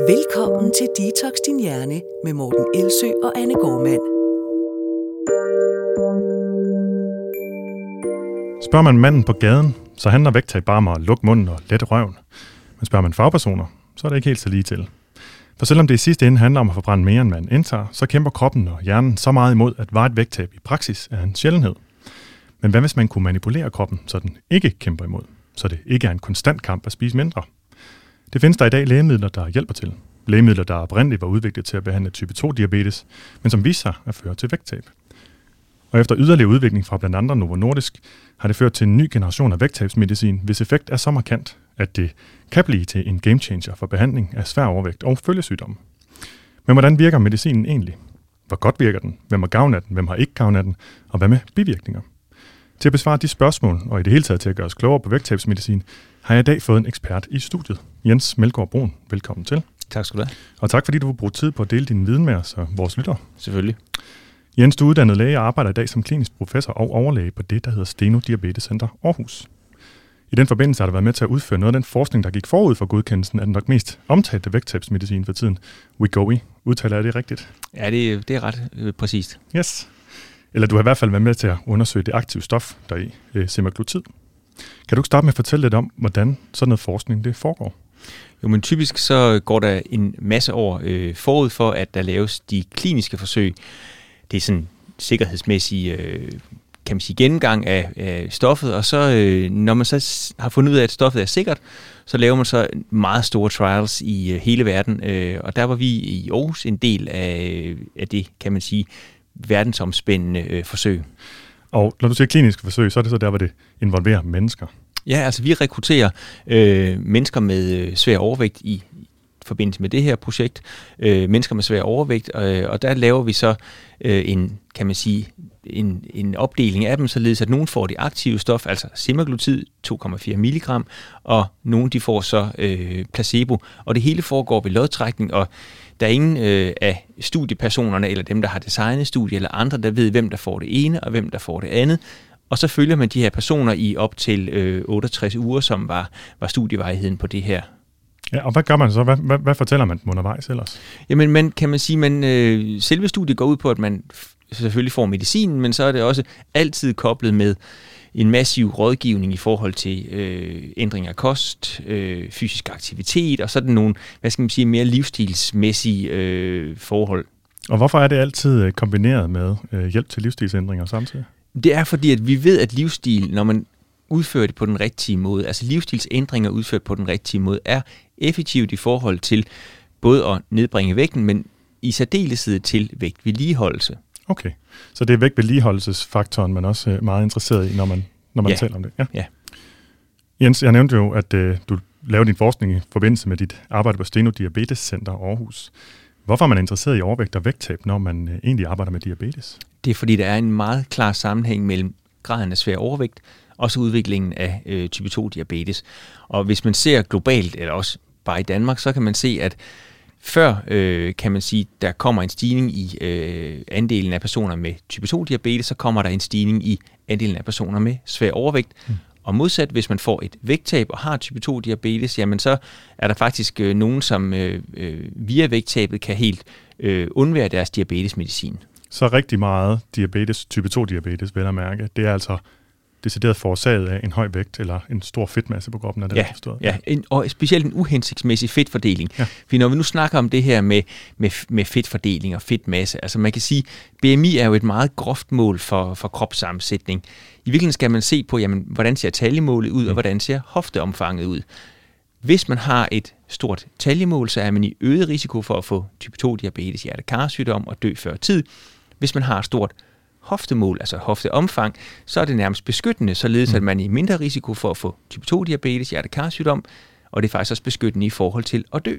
Velkommen til Detox Din Hjerne med Morten Elsø og Anne Gormand. Spørger man manden på gaden, så handler vægttab bare om at lukke munden og lette røven. Men spørger man fagpersoner, så er det ikke helt så lige til. For selvom det i sidste ende handler om at forbrænde mere, end man indtager, så kæmper kroppen og hjernen så meget imod, at varet vægttab i praksis er en sjældenhed. Men hvad hvis man kunne manipulere kroppen, så den ikke kæmper imod? Så det ikke er en konstant kamp at spise mindre? Det findes der i dag lægemidler, der hjælper til. Lægemidler, der oprindeligt var udviklet til at behandle type 2-diabetes, men som viser sig at føre til vægttab. Og efter yderligere udvikling fra blandt andre Novo Nordisk, har det ført til en ny generation af vægttabsmedicin, hvis effekt er så markant, at det kan blive til en game changer for behandling af svær overvægt og følgesygdomme. Men hvordan virker medicinen egentlig? Hvor godt virker den? Hvem har gavn af den? Hvem har ikke gavn af den? Og hvad med bivirkninger? Til at besvare de spørgsmål, og i det hele taget til at gøre os klogere på vægttabsmedicin, har jeg i dag fået en ekspert i studiet. Jens Melgaard Brun, velkommen til. Tak skal du have. Og tak fordi du vil bruge tid på at dele din viden med os og vores lytter. Selvfølgelig. Jens, du er uddannet læge og arbejder i dag som klinisk professor og overlæge på det, der hedder Steno Diabetes Center Aarhus. I den forbindelse har du været med til at udføre noget af den forskning, der gik forud for godkendelsen af den nok mest omtalte vægttabsmedicin for tiden, Wegovy. Udtaler jeg det rigtigt? Ja, det, det er ret øh, præcist. Yes. Eller du har i hvert fald været med til at undersøge det aktive stof, der i øh, semaglutid. Kan du ikke starte med at fortælle lidt om, hvordan sådan noget forskning det foregår? Jo, men typisk så går der en masse år øh, forud for, at der laves de kliniske forsøg. Det er sådan sikkerhedsmæssige øh, kan man sige, gennemgang af, af stoffet, og så øh, når man så har fundet ud af, at stoffet er sikkert, så laver man så meget store trials i øh, hele verden, øh, og der var vi i Aarhus en del af, øh, af det, kan man sige, verdensomspændende øh, forsøg. Og når du siger kliniske forsøg, så er det så der, hvor det involverer mennesker. Ja, altså vi rekrutterer øh, mennesker med øh, svær overvægt i forbindelse med det her projekt, øh, mennesker med svær overvægt, øh, og der laver vi så øh, en, kan man sige, en, en opdeling af dem, således at nogen får det aktive stof, altså semaglutid 2,4 mg, og nogen de får så øh, placebo, og det hele foregår ved lodtrækning, og der er ingen øh, af studiepersonerne, eller dem, der har designet studiet, eller andre, der ved, hvem der får det ene, og hvem der får det andet. Og så følger man de her personer i op til øh, 68 uger, som var, var studievejheden på det her Ja, og hvad gør man så? Hvad, hvad, hvad fortæller man dem undervejs ellers? Jamen, man, kan man sige, man, øh, selve studiet går ud på, at man selvfølgelig får medicinen, men så er det også altid koblet med en massiv rådgivning i forhold til øh, ændring af kost, øh, fysisk aktivitet, og sådan nogle, hvad skal man sige, mere livsstilsmæssige øh, forhold. Og hvorfor er det altid øh, kombineret med øh, hjælp til livsstilsændringer samtidig? Det er fordi, at vi ved, at livsstil, når man udfører det på den rigtige måde, altså livsstilsændringer udført på den rigtige måde, er effektivt i forhold til både at nedbringe vægten, men i særdeleshed til vægtvedligeholdelse. Okay, så det er vægtvedligeholdelsesfaktoren, man også er meget interesseret i, når man, når man ja. taler om det. Ja. ja. Jens, jeg nævnte jo, at øh, du laver din forskning i forbindelse med dit arbejde på Steno Diabetes Center Aarhus. Hvorfor er man interesseret i overvægt og vægttab, når man øh, egentlig arbejder med diabetes? Det er fordi, der er en meget klar sammenhæng mellem graden af svær overvægt og så udviklingen af øh, type 2-diabetes. Og hvis man ser globalt, eller også bare i Danmark, så kan man se, at før øh, kan man sige, der kommer en stigning i øh, andelen af personer med type 2-diabetes, så kommer der en stigning i andelen af personer med svær overvægt. Mm. Og modsat, hvis man får et vægttab og har type 2-diabetes, jamen så er der faktisk øh, nogen, som øh, øh, via vægttabet kan helt øh, undvære deres diabetesmedicin. Så rigtig meget diabetes, type 2-diabetes, vil jeg mærke, det er altså decideret forårsaget af en høj vægt eller en stor fedtmasse på kroppen, er det ja, forstået? Ja, en, og specielt en uhensigtsmæssig fedtfordeling. Ja. For når vi nu snakker om det her med, med, med fedtfordeling og fedtmasse, altså man kan sige, BMI er jo et meget groft mål for, for kropssammensætning. I virkeligheden skal man se på, jamen, hvordan ser taljemålet ud, mm. og hvordan ser hofteomfanget ud. Hvis man har et stort taljemål, så er man i øget risiko for at få type 2 diabetes, hjertekarsygdom og dø før tid. Hvis man har et stort hoftemål, altså hofteomfang, så er det nærmest beskyttende, således at mm. man er i mindre risiko for at få type 2-diabetes, hjertekarsygdom, og det er faktisk også beskyttende i forhold til at dø.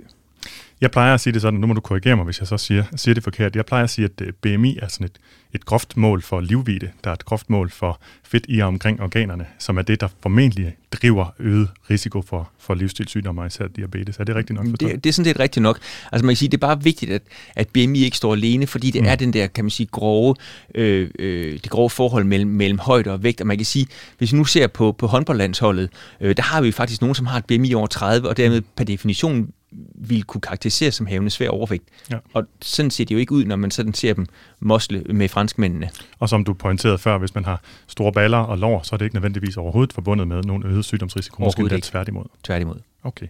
Jeg plejer at sige det sådan, nu må du korrigere mig, hvis jeg så siger, siger det forkert. Jeg plejer at sige, at øh, BMI er sådan et, et groft mål for livvide. Der er et groft mål for fedt i og omkring organerne, som er det, der formentlig driver øget risiko for, for livsstilssygdomme, især diabetes. Er det rigtigt nok forstået? Det, det er sådan set rigtigt nok. Altså man kan sige, det er bare vigtigt, at, at BMI ikke står alene, fordi det mm. er den der, kan man sige, grove, øh, øh, det grove forhold mellem, mellem højde og vægt. Og man kan sige, hvis vi nu ser på, på håndboldlandsholdet, øh, der har vi faktisk nogen, som har et BMI over 30, og dermed per definition ville kunne karakteriseres som havende svær overvægt. Ja. Og sådan ser det jo ikke ud, når man sådan ser dem mosle med franskmændene. Og som du pointerede før, hvis man har store baller og lår, så er det ikke nødvendigvis overhovedet forbundet med nogen øget sygdomsrisiko. Måske lidt ikke. tværtimod. Tværtimod. Okay.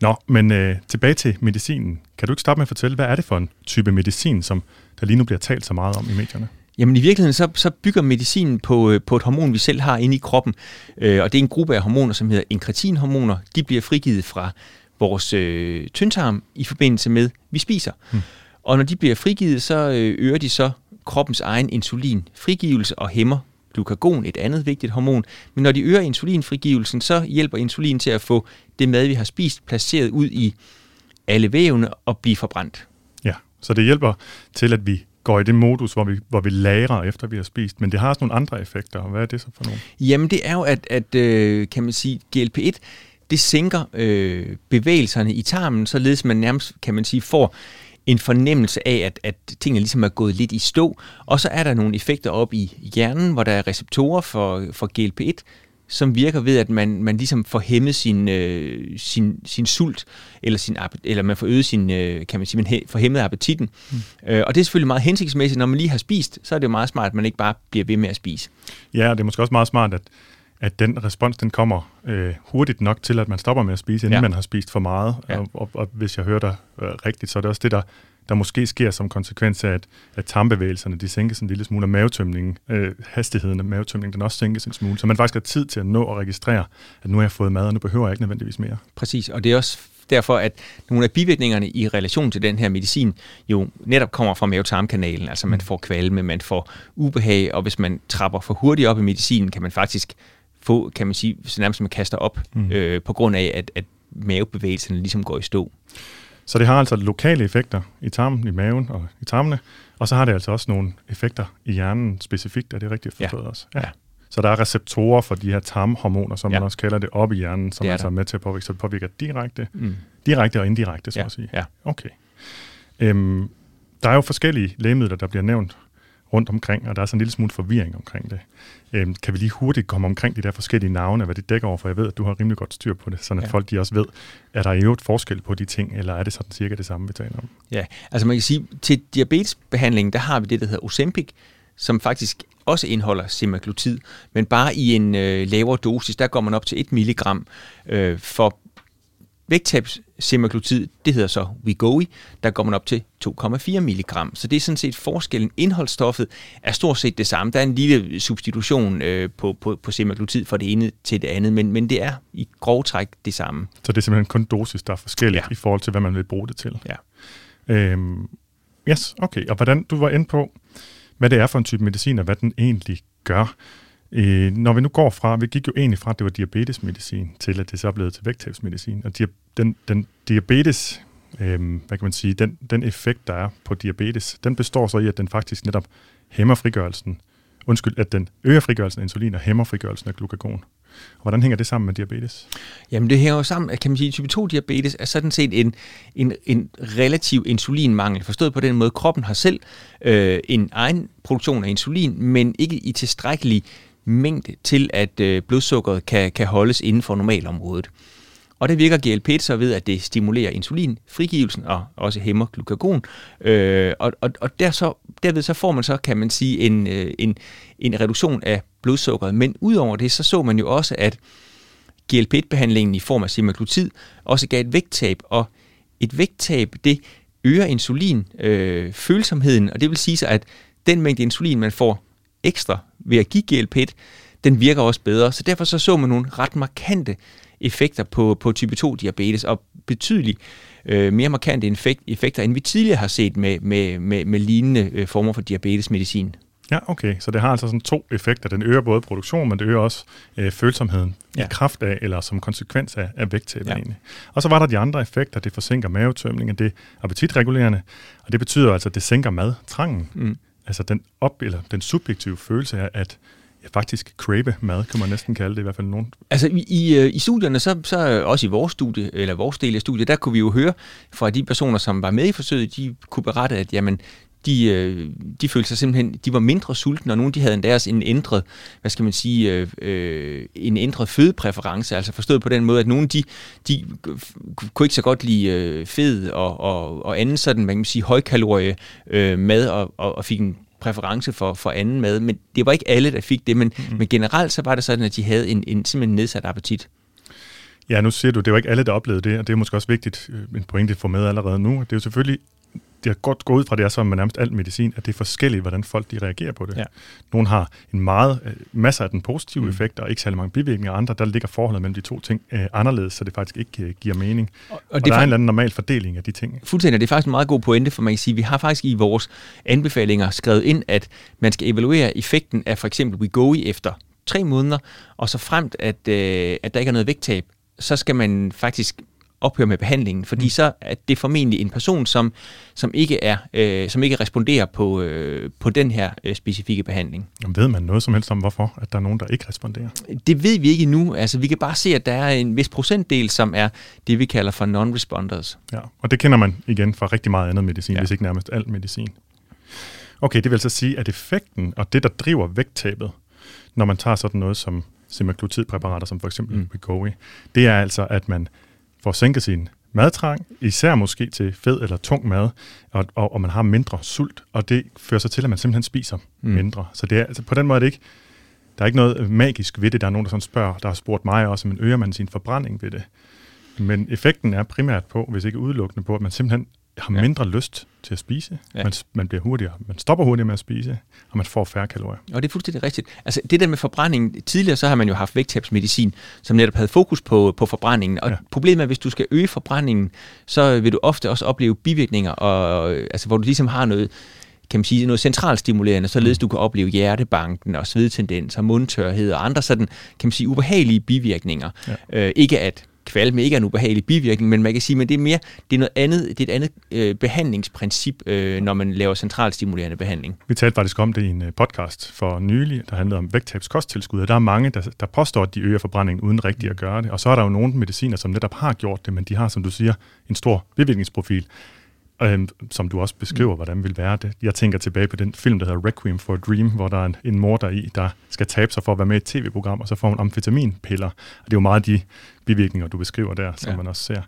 Nå, men øh, tilbage til medicinen. Kan du ikke starte med at fortælle, hvad er det for en type medicin, som der lige nu bliver talt så meget om i medierne? Jamen i virkeligheden så, så bygger medicinen på, øh, på et hormon, vi selv har inde i kroppen. Øh, og det er en gruppe af hormoner, som hedder inkretinhormoner. De bliver frigivet fra vores øh, tyndtarm i forbindelse med, vi spiser. Hmm. Og når de bliver frigivet, så øh, øger de så kroppens egen insulin frigivelse og hæmmer glukagon, et andet vigtigt hormon. Men når de øger insulinfrigivelsen, så hjælper insulin til at få det mad, vi har spist, placeret ud i alle vævene og blive forbrændt. Ja, så det hjælper til, at vi går i det modus, hvor vi, hvor vi lagrer efter, vi har spist. Men det har også nogle andre effekter. Hvad er det så for nogle? Jamen det er jo, at, at øh, kan man sige, GLP-1, det sænker øh, bevægelserne i tarmen, således man nærmest, kan man sige, får en fornemmelse af, at, at tingene ligesom er gået lidt i stå. Og så er der nogle effekter op i hjernen, hvor der er receptorer for, for GLP-1, som virker ved, at man, man ligesom får hæmmet sin, øh, sin, sin sult, eller, sin, eller man får øget sin, øh, kan man sige, man hæ- får hæmmet appetitten. Mm. Øh, og det er selvfølgelig meget hensigtsmæssigt. Når man lige har spist, så er det jo meget smart, at man ikke bare bliver ved med at spise. Ja, og det er måske også meget smart, at, at den respons, den kommer øh, hurtigt nok til, at man stopper med at spise, inden ja. Man har spist for meget. Ja. Og, og, og hvis jeg hører dig øh, rigtigt, så er det også det, der, der måske sker som konsekvens af, at, at tarmbevægelserne, de sænkes en lille smule, og mavetømningen, øh, hastigheden af mavetømningen, den også sænkes en smule. Så man faktisk har tid til at nå at registrere, at nu har jeg fået mad, og nu behøver jeg ikke nødvendigvis mere. Præcis, og det er også derfor, at nogle af bivirkningerne i relation til den her medicin jo netop kommer fra mavetarmkanalen. Altså man får kvalme, man får ubehag, og hvis man trapper for hurtigt op i medicinen, kan man faktisk få, kan man sige, så nærmest man kaster op, mm. øh, på grund af, at, at mavebevægelserne ligesom går i stå. Så det har altså lokale effekter i tarmen, i maven og i tarmene, og så har det altså også nogle effekter i hjernen specifikt, er det rigtigt Ja. forstået også? Ja. Så der er receptorer for de her tarmhormoner, som Ja. man også kalder det, op i hjernen, som er altså er med til at påvirke, så det påvirker direkte, Mm. direkte og indirekte, så Ja, at sige. ja. Okay. Øhm, der er jo forskellige lægemidler, der bliver nævnt rundt omkring, og der er sådan en lille smule forvirring omkring det. Øhm, kan vi lige hurtigt komme omkring de der forskellige navne, hvad det dækker over, for jeg ved, at du har rimelig godt styr på det, sådan at ja. Folk de også ved, er der i øvrigt forskel på de ting, eller er det sådan cirka det samme, vi taler om? Ja, altså man kan sige, til diabetesbehandlingen, der har vi det, der hedder Ozempic, som faktisk også indeholder semaglutid, men bare i en øh, lavere dosis, der går man op til 1 mg øh, for vægttabs semaglutid, det hedder så Wegovy, der går man op til 2,4 mg. Så det er sådan set forskellen. Indholdsstoffet er stort set det samme. Der er en lille substitution øh, på, på, på semaglutid fra det ene til det andet, men, men det er i grov træk det samme. Så det er simpelthen kun dosis, der er forskelligt ja. Ja. i forhold til, hvad man vil bruge det til. Ja. Øhm, yes, okay. Og hvordan du var inde på, hvad det er for en type medicin, og hvad den egentlig gør. Øh, når vi nu går fra, vi gik jo egentlig fra, at det var diabetesmedicin, til at det så er blevet til vægttabsmedicin. Og dia, den, den diabetes, øh, hvad kan man sige, den, den effekt, der er på diabetes, den består så i, at den faktisk netop hæmmer frigørelsen, undskyld, at den øger frigørelsen af insulin og hæmmer frigørelsen af glukagon. Og hvordan hænger det sammen med diabetes? Jamen det hænger jo sammen, kan man sige, type 2 diabetes er sådan set en, en, en relativ insulinmangel, forstået på den måde, kroppen har selv øh, en egen produktion af insulin, men ikke i tilstrækkelig mængde til, at øh, blodsukkeret kan, kan holdes inden for normalområdet. Og det virker GLP-1 så ved, at det stimulerer insulinfrigivelsen og også hæmmer glukagon. Øh, og og, og der så, derved så får man så, kan man sige, en, øh, en, en reduktion af blodsukkeret. Men udover det, så så man jo også, at GLP-1-behandlingen i form af semaglutid også gav et vægttab, og et vægttab, det øger insulin øh, følsomheden, og det vil sige så, at den mængde insulin, man får ekstra ved at give GLP-1, den virker også bedre. Så derfor så, så man nogle ret markante effekter på, på type 2 diabetes, og betydeligt øh, mere markante effekt, effekter, end vi tidligere har set med, med, med, med lignende øh, former for diabetesmedicin. Ja, okay. Så det har altså sådan to effekter. Den øger både produktion, men det øger også øh, følsomheden. Ja. i kraft af, eller som konsekvens af, af vægttabet Ja. egentlig. Og så var der de andre effekter. Det forsinker mavetømningen, det er appetitregulerende, og det betyder altså, at det sænker madtrangen. Mm. Altså den op, eller den subjektive følelse af, at jeg faktisk crave mad, kan man næsten kalde det, i hvert fald nogen. Altså i, i, øh, i studierne, så, så øh, også i vores studie, eller vores del af studiet, der kunne vi jo høre fra de personer, som var med i forsøget, de kunne berette, at jamen, de, øh, de følte sig simpelthen, de var mindre sultne, og nogle de havde endda også en ændret, hvad skal man sige, øh, øh, en ændret fødepræference, altså forstået på den måde, at nogle de, de kunne ikke så godt lide øh, fed og, og, og anden sådan, man kan sige, højkalorie øh, mad, og, og, og fik en præference for, for anden mad, men det var ikke alle, der fik det, men, mm-hmm. men generelt så var det sådan, at de havde en, en simpelthen nedsat appetit. Ja, nu siger du, det var ikke alle, der oplevede det, og det er måske også vigtigt, en pointe at få med allerede nu. Det er jo selvfølgelig det har godt gået ud fra det, er som med nærmest alt medicin, at det er forskelligt, hvordan folk de reagerer på det. Ja. Nogle har en meget, øh, masser af den positive mm. effekt, og ikke særlig mange bivirkninger, andre der ligger forholdet mellem de to ting øh, anderledes, så det faktisk ikke øh, giver mening. Og, og, og det der er en eller anden normal fordeling af de ting. Fuldstændig, det er faktisk en meget god pointe, for man kan sige, vi har faktisk i vores anbefalinger skrevet ind, at man skal evaluere effekten af for eksempel Wegovy efter tre måneder, og så fremt, at, øh, at der ikke er noget vægttab, så skal man faktisk ophøre med behandlingen, fordi mm. så er det formentlig en person, som, som, ikke, er, øh, som ikke responderer på, øh, på den her øh, specifikke behandling. Jamen, ved man noget som helst om, hvorfor at der er nogen, der ikke responderer? Det ved vi ikke endnu. Altså, vi kan bare se, at der er en vis procentdel, som er det, vi kalder for non-responders. Ja, og det kender man igen fra rigtig meget andet medicin, ja. hvis ikke nærmest alt medicin. Okay, det vil så sige, at effekten og det, der driver vægttabet, når man tager sådan noget som semaglutidpræparater, som for eksempel mm. Wegovy, det er altså, at man får sænket sin madtrang, især måske til fed eller tung mad, og, og, og man har mindre sult, og det fører så til, at man simpelthen spiser mm. mindre. Så det er, altså på den måde er det ikke, der er ikke noget magisk ved det. Der er nogen, der sådan spørger, der har spurgt mig også, men øger man sin forbrænding ved det? Men effekten er primært på, hvis ikke udelukkende på, at man simpelthen har mindre ja. lyst til at spise. Ja. Man, man bliver hurtigere. Man stopper hurtigere med at spise, og man får færre kalorier. Og det er fuldstændig rigtigt. Altså det der med forbrænding, tidligere så har man jo haft vægttabsmedicin, som netop havde fokus på, på forbrændingen. Og ja. problemet er, at hvis du skal øge forbrændingen, så vil du ofte også opleve bivirkninger, og, altså, hvor du ligesom har noget kan man sige, noget centralstimulerende, således mm. du kan opleve hjertebanken og svedtendenser, mundtørhed og andre sådan, kan man sige, ubehagelige bivirkninger. Ja. Øh, ikke at kvalme ikke er en ubehagelig bivirkning, men man kan sige, at det er mere det er noget andet, det er et andet øh, behandlingsprincip, øh, når man laver centralstimulerende behandling. Vi talte faktisk om det i en øh, podcast for nylig, der handlede om vægttabskosttilskud, og der er mange, der, der påstår, at de øger forbrændingen uden rigtigt at gøre det. Og så er der jo nogle mediciner, som netop har gjort det, men de har, som du siger, en stor bivirkningsprofil øh, som du også beskriver, mm. hvordan vil være det. Jeg tænker tilbage på den film, der hedder Requiem for a Dream, hvor der er en, en mor der i, der skal tabe sig for at være med i et tv-program, og så får hun amfetaminpiller. Og det er jo meget de bivirkninger, du beskriver der, som ja. man også ser.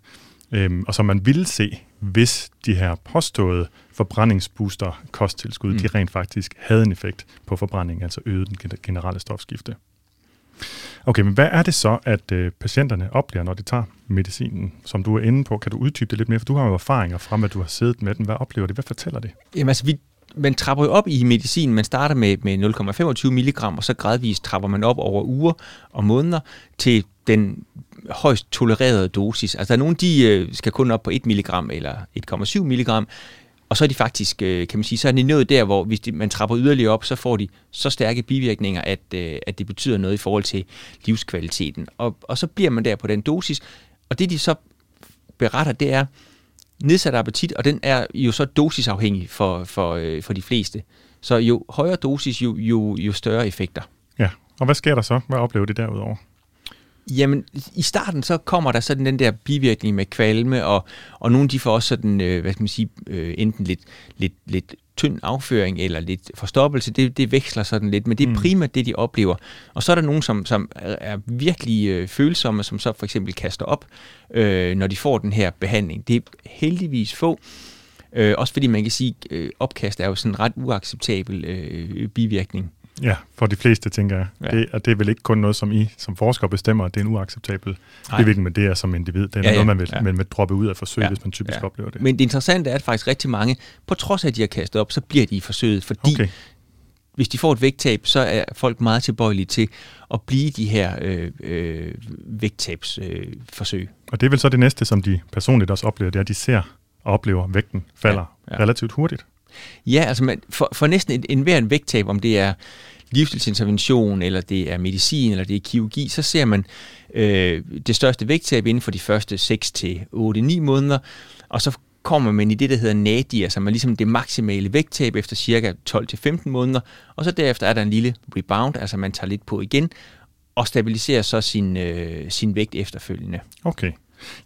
Øhm, og som man ville se, hvis de her påståede forbrændingsbooster kosttilskud, mm. de rent faktisk havde en effekt på forbrænding, altså øgede den generelle stofskifte. Okay, men hvad er det så, at øh, patienterne oplever, når de tager medicinen, som du er inde på? Kan du uddybe det lidt mere? For du har jo erfaringer fra, at du har siddet med den. Hvad oplever det? Hvad fortæller det? Jamen altså, vi, man trapper jo op i medicin. Man starter med, med 0,25 mg, og så gradvist trapper man op over uger og måneder til den højst tolererede dosis. Altså, der er nogen, de øh, skal kun op på 1 mg eller 1,7 mg, og så er de faktisk, øh, kan man sige, så er de nået der, hvor hvis de, man trapper yderligere op, så får de så stærke bivirkninger, at, øh, at det betyder noget i forhold til livskvaliteten. Og, og så bliver man der på den dosis, og det de så beretter, det er nedsat appetit, og den er jo så dosisafhængig for, for, øh, for de fleste. Så jo højere dosis, jo, jo, jo større effekter. Ja, og hvad sker der så? Hvad oplever de derudover? Jamen, i starten så kommer der sådan den der bivirkning med kvalme, og, og nogle de får også sådan, øh, hvad skal man sige, øh, enten lidt, lidt, lidt tynd afføring eller lidt forstoppelse, det, det veksler sådan lidt, men det er mm. primært det, de oplever. Og så er der nogen, som, som er virkelig øh, følsomme, som så for eksempel kaster op, øh, når de får den her behandling. Det er heldigvis få, øh, også fordi man kan sige, øh, opkast er jo sådan en ret uacceptabel øh, bivirkning. Ja, for de fleste, tænker jeg. Ja. Det, og det er vel ikke kun noget, som I som forskere bestemmer, at det er en uacceptabel bevilling, men det er som individ. Det er ja, ja, noget, man vil, ja. man vil droppe ud af forsøget, ja. hvis man typisk ja. oplever det. Men det interessante er, at faktisk rigtig mange, på trods af, at de har kastet op, så bliver de i forsøget, fordi okay. hvis de får et vægttab, så er folk meget tilbøjelige til at blive de her øh, øh, vægttabsforsøg. Øh, og det er vel så det næste, som de personligt også oplever, det er, at de ser og oplever, at vægten falder ja, ja. relativt hurtigt. Ja, altså man, for, for næsten en, enhver en vægttab, om det er livsstilsintervention, eller det er medicin, eller det er kirurgi, så ser man øh, det største vægttab inden for de første 6 til 8-9 måneder, og så kommer man i det, der hedder nadir, som er ligesom det maksimale vægttab efter cirka 12-15 måneder, og så derefter er der en lille rebound, altså man tager lidt på igen, og stabiliserer så sin, øh, sin vægt efterfølgende. Okay.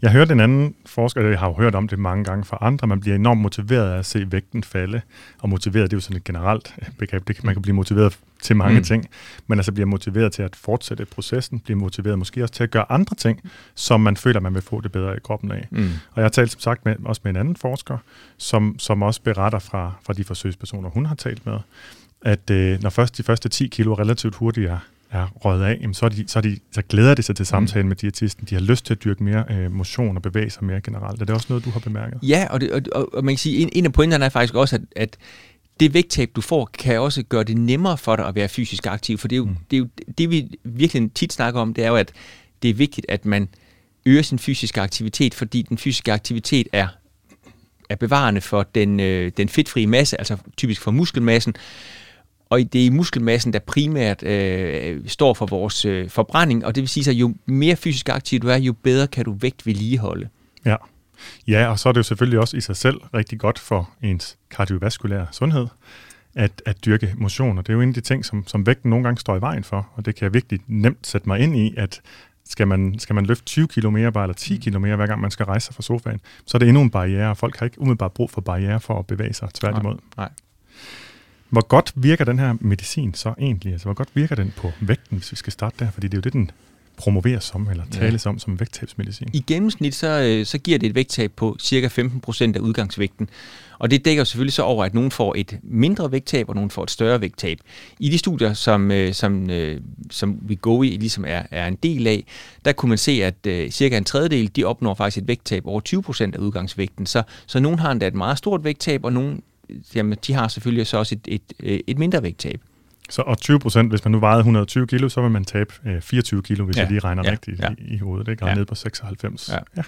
Jeg hørte en anden forsker, jeg har jo hørt om det mange gange fra andre, man bliver enormt motiveret af at se vægten falde, og motiveret, det er jo sådan et generelt begreb, det, man kan blive motiveret til mange mm. ting, men altså bliver motiveret til at fortsætte processen, bliver motiveret måske også til at gøre andre ting, som man føler, man vil få det bedre i kroppen af. Mm. Og jeg har talt som sagt med, også med en anden forsker, som, som også beretter fra, fra de forsøgspersoner, hun har talt med, at øh, når først de første 10 kilo relativt hurtigt er er røget af, jamen så, er de, så, er de, så glæder de sig til samtalen mm. med diætisten. De har lyst til at dyrke mere øh, motion og bevæge sig mere generelt. Er det også noget, du har bemærket? Ja, og, det, og, og man kan sige, en, en af pointerne er faktisk også, at, at det vægttab, du får, kan også gøre det nemmere for dig at være fysisk aktiv. For det er jo, mm. det, er jo det, vi virkelig tit snakker om, det er jo, at det er vigtigt, at man øger sin fysiske aktivitet, fordi den fysiske aktivitet er er bevarende for den, øh, den fedtfrie masse, altså typisk for muskelmassen, og det er i muskelmassen, der primært øh, står for vores øh, forbrænding, og det vil sige, at jo mere fysisk aktiv du er, jo bedre kan du vægt vedligeholde. Ja. ja, og så er det jo selvfølgelig også i sig selv rigtig godt for ens kardiovaskulære sundhed, at, at dyrke motion, og det er jo en af de ting, som, som vægten nogle gange står i vejen for, og det kan jeg virkelig nemt sætte mig ind i, at skal man, skal man løfte 20 km mere bare, eller 10 km mere, hver gang man skal rejse sig fra sofaen, så er det endnu en barriere, og folk har ikke umiddelbart brug for barriere for at bevæge sig, tværtimod. Nej, nej. Hvor godt virker den her medicin så egentlig? Altså, hvor godt virker den på vægten, hvis vi skal starte der? Fordi det er jo det, den promoveres som, eller tales ja. om som vægttabsmedicin. I gennemsnit så, øh, så giver det et vægttab på cirka 15% af udgangsvægten. Og det dækker selvfølgelig så over, at nogen får et mindre vægttab, og nogen får et større vægttab. I de studier, som, øh, som, øh, som vi går i, ligesom er, er en del af, der kunne man se, at cirka en tredjedel, de opnår faktisk et vægttab over 20% af udgangsvægten. Så, så nogen har endda et meget stort vægttab, og nogen jamen, de har selvfølgelig så også et, et, et mindre vægttab. Så og 20 procent, hvis man nu vejede 120 kilo, så vil man tabe øh, 24 kilo, hvis ja. jeg lige regner ja. rigtigt ja. i, i hovedet. Det går ja. ned på 96. Ja. ja.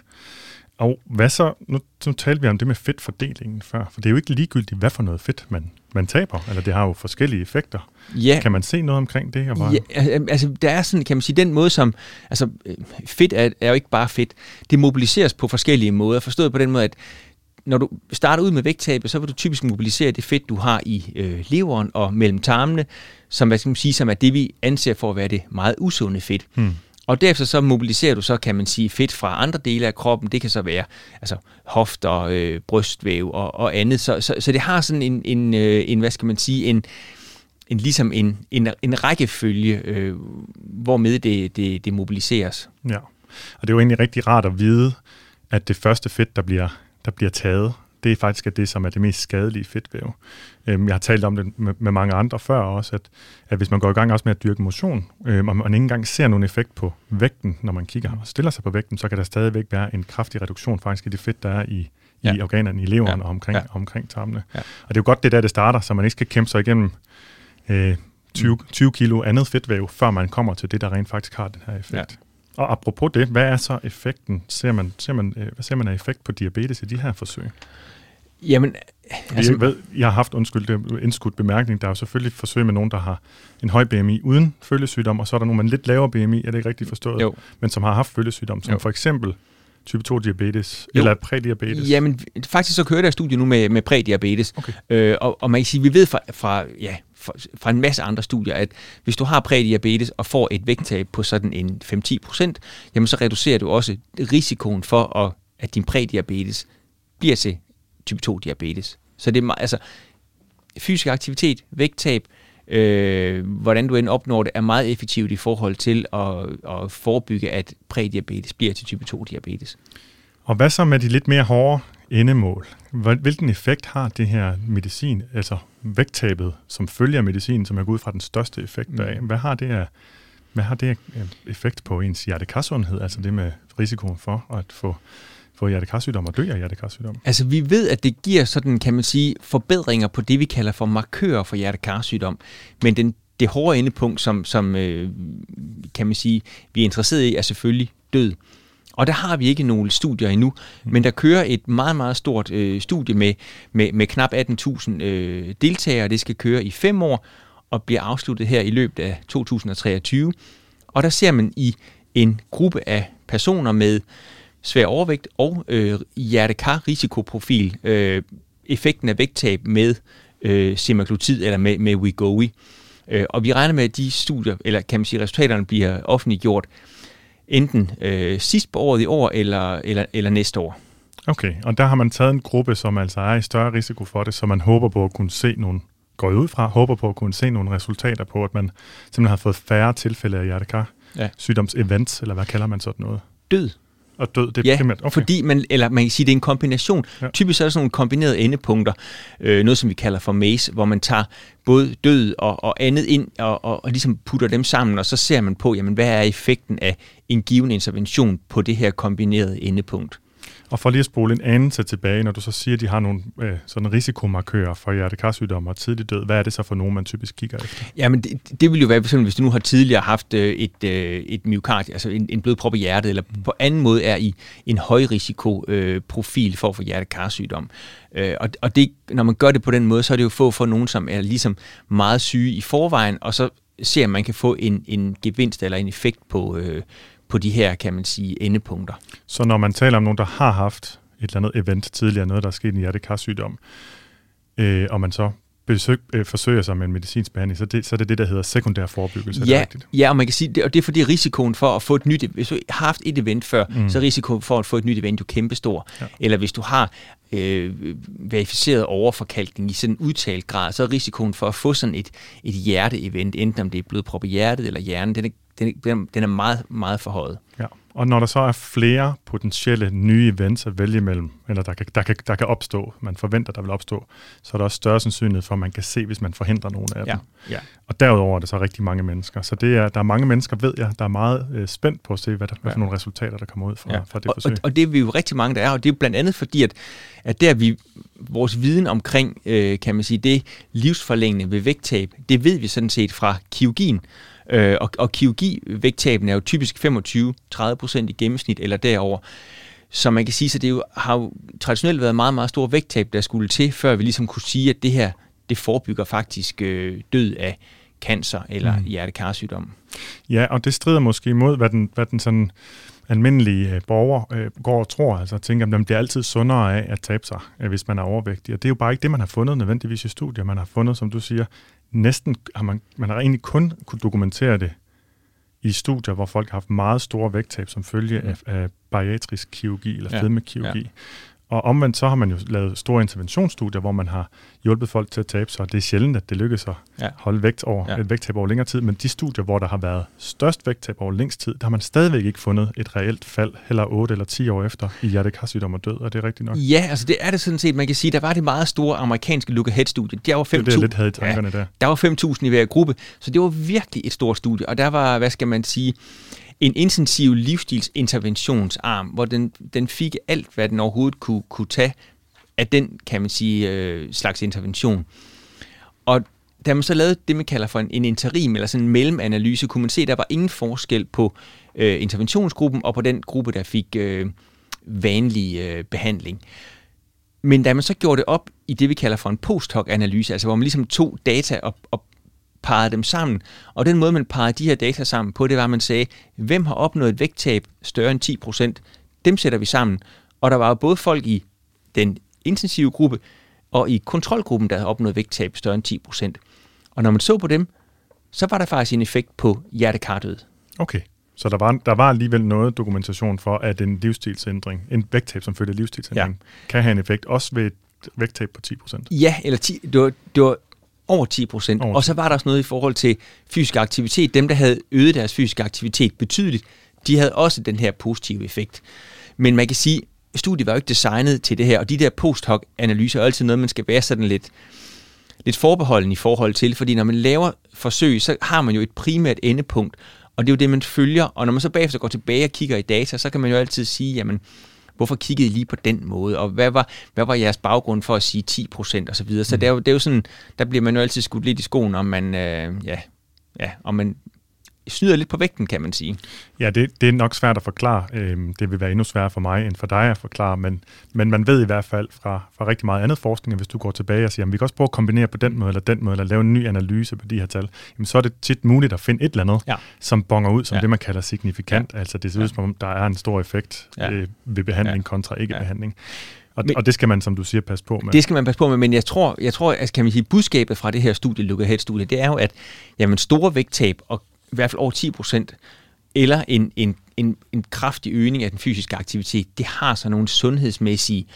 Og hvad så, nu, nu talte vi om det med fedtfordelingen før, for det er jo ikke ligegyldigt, hvad for noget fedt man, man taber, eller det har jo forskellige effekter. Ja. Kan man se noget omkring det? Og Ja, altså der er sådan, kan man sige, den måde som, altså fedt er, er jo ikke bare fedt, det mobiliseres på forskellige måder, forstået på den måde, at når du starter ud med vægttabet, så vil du typisk mobilisere det fedt, du har i øh, leveren og mellem tarmene, som, hvad skal man sige, som er det, vi anser for at være det meget usunde fedt. Hmm. Og derefter så mobiliserer du så, kan man sige, fedt fra andre dele af kroppen. Det kan så være altså, hofter, øh, brystvæv og, og andet. Så, så, så det har sådan en, en, øh, en hvad skal man sige, en, en ligesom en, en, en rækkefølge, øh, hvormed det, det, det mobiliseres. Ja, og det er jo egentlig rigtig rart at vide, at det første fedt, der bliver der bliver taget, det er faktisk det, som er det mest skadelige fedtvæv. Øhm, jeg har talt om det med, med mange andre før også, at, at hvis man går i gang også med at dyrke motion, øhm, og man ikke engang ser nogen effekt på vægten, når man kigger og stiller sig på vægten, så kan der stadigvæk være en kraftig reduktion faktisk i det fedt, der er i, ja. i organerne, i leveren ja. og omkring, ja. omkring tarmene. Ja. Og det er jo godt det der, det starter, så man ikke skal kæmpe sig igennem øh, 20, 20 kilo andet fedtvæv, før man kommer til det, der rent faktisk har den her effekt. Ja. Og apropos det, hvad er så effekten? Ser man, ser man, øh, hvad ser man af effekt på diabetes i de her forsøg? Jamen, altså, jeg, ved, jeg har haft, undskyld, det indskudt bemærkning, der er jo selvfølgelig forsøg med nogen, der har en høj BMI uden følgesygdom, og så er der nogen med en lidt lavere BMI, er det ikke rigtigt forstået? Jo. Men som har haft følgesygdom, som jo. for eksempel type 2 diabetes, jo. eller prædiabetes? Jamen, faktisk så kører der studie nu med, med prædiabetes, okay. øh, og, og man kan sige, vi ved fra, fra ja, fra en masse andre studier, at hvis du har prædiabetes og får et vægttab på sådan en 5-10 procent, jamen så reducerer du også risikoen for, at, at din prædiabetes bliver til type 2 diabetes. Så det er altså fysisk aktivitet, vægttab, øh, hvordan du end opnår det, er meget effektivt i forhold til at, at forebygge, at prædiabetes bliver til type 2 diabetes. Og hvad så med de lidt mere hårde endemål? Hvilken effekt har det her medicin, altså vægttabet, som følger medicinen, som er gået fra den største effekt? Mm. Hvad har det af, hvad har det effekt på ens hjertekarsundhed, altså det med risikoen for at få få hjertekarsygdom og dø af hjertekarsygdom? Altså vi ved, at det giver sådan, kan man sige, forbedringer på det, vi kalder for markører for hjertekarsygdom. Men den, det hårde endepunkt, som, som øh, kan man sige, vi er interesseret i, er selvfølgelig død. Og der har vi ikke nogen studier endnu, mm. men der kører et meget, meget stort øh, studie med, med, med knap 18.000 øh, deltagere. Det skal køre i fem år og bliver afsluttet her i løbet af 2023. Og der ser man i en gruppe af personer med svær overvægt og øh, hjertekar-risikoprofil øh, effekten af vægttab med øh, semaglutid eller med, med Wegovy. Øh, og vi regner med, at de studier, eller kan man sige, resultaterne bliver offentliggjort enten øh, sidst på året i år eller, eller, eller næste år. Okay, og der har man taget en gruppe, som altså er i større risiko for det, så man håber på at kunne se nogle, går ud fra, håber på at kunne se nogle resultater på, at man simpelthen har fået færre tilfælde af hjertekar ja. sygdomsevents, eller hvad kalder man sådan noget? Død. Og død, det er ja, primært, okay. fordi man, eller man kan sige, det er en kombination. Ja. Typisk er der sådan nogle kombinerede endepunkter, øh, noget som vi kalder for MACE, hvor man tager både død og, og andet ind og, og, og ligesom putter dem sammen, og så ser man på, jamen, hvad er effekten af en given intervention på det her kombinerede endepunkt. Og for lige at spole en anelse tilbage, når du så siger, at de har nogle øh, sådan risikomarkører for hjertekarsygdomme og tidlig død, hvad er det så for nogen, man typisk kigger efter? Jamen, det, det vil jo være, hvis du nu har tidligere haft øh, et, øh, et myokard, altså en, en blodprop i hjertet, eller på anden måde er i en højrisikoprofil øh, profil for at få hjertekarsygdom. Øh, og og det, når man gør det på den måde, så er det jo få for nogen, som er ligesom meget syge i forvejen, og så ser man kan få en, en gevinst eller en effekt på, øh, på de her, kan man sige, endepunkter. Så når man taler om nogen, der har haft et eller andet event tidligere, noget, der er sket i en hjertekarsygdom, øh, og man så besøg, øh, forsøger sig med en medicinsk behandling, så, det, så er det det, der hedder sekundær forebyggelse. Ja, rigtigt? ja, og man kan sige, det, og det er fordi risikoen for at få et nyt, hvis du har haft et event før, mm. så er risikoen for at få et nyt event jo kæmpestor. Ja. Eller hvis du har øh, verificeret overforkalkning i sådan en udtalt grad, så er risikoen for at få sådan et, et hjerteevent, enten om det er blodprop i hjertet eller hjernen, den er den, den er meget, meget forhøjet. Ja. Og når der så er flere potentielle nye events at vælge imellem, eller der kan, der, kan, der kan opstå, man forventer, der vil opstå, så er der også større sandsynlighed for, at man kan se, hvis man forhindrer nogle af ja. dem. Ja. Og derudover er det så rigtig mange mennesker. Så det er, der er mange mennesker, ved jeg, der er meget øh, spændt på at se, hvad, der, hvad for nogle resultater, der kommer ud fra, ja. fra det forsøg. Og, og det er vi jo rigtig mange, der er, og det er blandt andet fordi, at, at der vi, vores viden omkring, øh, kan man sige, det livsforlængende ved vægttab, det ved vi sådan set fra kirurgien, Øh, og, og kirurgi-vægttabene er jo typisk 25-30% i gennemsnit eller derover. Så man kan sige, at det jo, har jo traditionelt været meget, meget stor vægttab, der skulle til, før vi ligesom kunne sige, at det her, det forebygger faktisk øh, død af cancer eller mm. hjertekarsygdom. Ja, og det strider måske imod, hvad den, hvad den sådan almindelige øh, borger øh, går og tror, altså tænker, at man bliver altid sundere af at tabe sig, øh, hvis man er overvægtig. Og det er jo bare ikke det, man har fundet nødvendigvis i studier. Man har fundet, som du siger, næsten har man, man har egentlig kun kunne dokumentere det i studier, hvor folk har haft meget store vægttab som følge mm. af, af bariatrisk kirurgi eller fedmekirurgi. Ja. Og omvendt så har man jo lavet store interventionsstudier, hvor man har hjulpet folk til at tabe sig, det er sjældent, at det lykkes at ja. holde vægt over, ja. et vægttab over længere tid, men de studier, hvor der har været størst vægttab over længst tid, der har man stadigvæk ikke fundet et reelt fald, heller 8 eller 10 år efter, i hjertekarsygdom og død, og det er rigtigt nok. Ja, altså det er det sådan set, man kan sige, der var det meget store amerikanske look ahead studie. Der var 5.000. Det er det, lidt havde i tankerne ja, der. Der var 5.000 i hver gruppe, så det var virkelig et stort studie, og der var, hvad skal man sige, en intensiv livsstilsinterventionsarm, hvor den, den fik alt, hvad den overhovedet kunne, kunne tage af den, kan man sige, øh, slags intervention. Og da man så lavede det, man kalder for en, en interim, eller sådan en mellemanalyse, kunne man se, at der var ingen forskel på øh, interventionsgruppen og på den gruppe, der fik øh, vanlig øh, behandling. Men da man så gjorde det op i det, vi kalder for en post-hoc-analyse, altså hvor man ligesom tog data og, og parrede dem sammen. Og den måde, man parrede de her data sammen på, det var, at man sagde, hvem har opnået et vægttab større end 10%? Dem sætter vi sammen. Og der var jo både folk i den intensive gruppe og i kontrolgruppen, der havde opnået vægttab større end 10%. Og når man så på dem, så var der faktisk en effekt på hjertekardød. Okay, så der var, der var alligevel noget dokumentation for, at en livsstilsændring, en vægttab som følge af livsstilsændring, ja. kan have en effekt, også ved et vægttab på 10%. Ja, eller 10, det, var, det var over 10 procent. Og så var der også noget i forhold til fysisk aktivitet. Dem, der havde øget deres fysiske aktivitet betydeligt, de havde også den her positive effekt. Men man kan sige, studiet var jo ikke designet til det her, og de der post-hoc-analyser er altid noget, man skal være sådan lidt, lidt forbeholden i forhold til, fordi når man laver forsøg, så har man jo et primært endepunkt, og det er jo det, man følger, og når man så bagefter går tilbage og kigger i data, så kan man jo altid sige, jamen, hvorfor kiggede I lige på den måde, og hvad var, hvad var jeres baggrund for at sige 10 procent osv. Så, videre. så mm. det, er jo, det er jo sådan, der bliver man jo altid skudt lidt i skoen, om man, øh, ja, ja, om man snyder lidt på vægten, kan man sige. Ja, det, det er nok svært at forklare. Øhm, det vil være endnu sværere for mig end for dig at forklare, men, men man ved i hvert fald fra, fra rigtig meget andet forskning, at hvis du går tilbage og siger, at vi kan også prøve at kombinere på den måde eller den måde, eller lave en ny analyse på de her tal, jamen, så er det tit muligt at finde et eller andet, ja. som bonger ud som ja. det, man kalder signifikant. Ja. Altså det ser ud som om, der er en stor effekt ja. øh, ved behandling ja. kontra ikke-behandling. Og, men, og det skal man, som du siger, passe på med. Det skal man passe på med, men jeg tror, jeg tror at kan man sige, budskabet fra det her studie, Look Ahead-studie, det er jo, at jamen, store vægttab og i hvert fald over 10 procent, eller en, en, en, en kraftig øgning af den fysiske aktivitet, det har så nogle sundhedsmæssige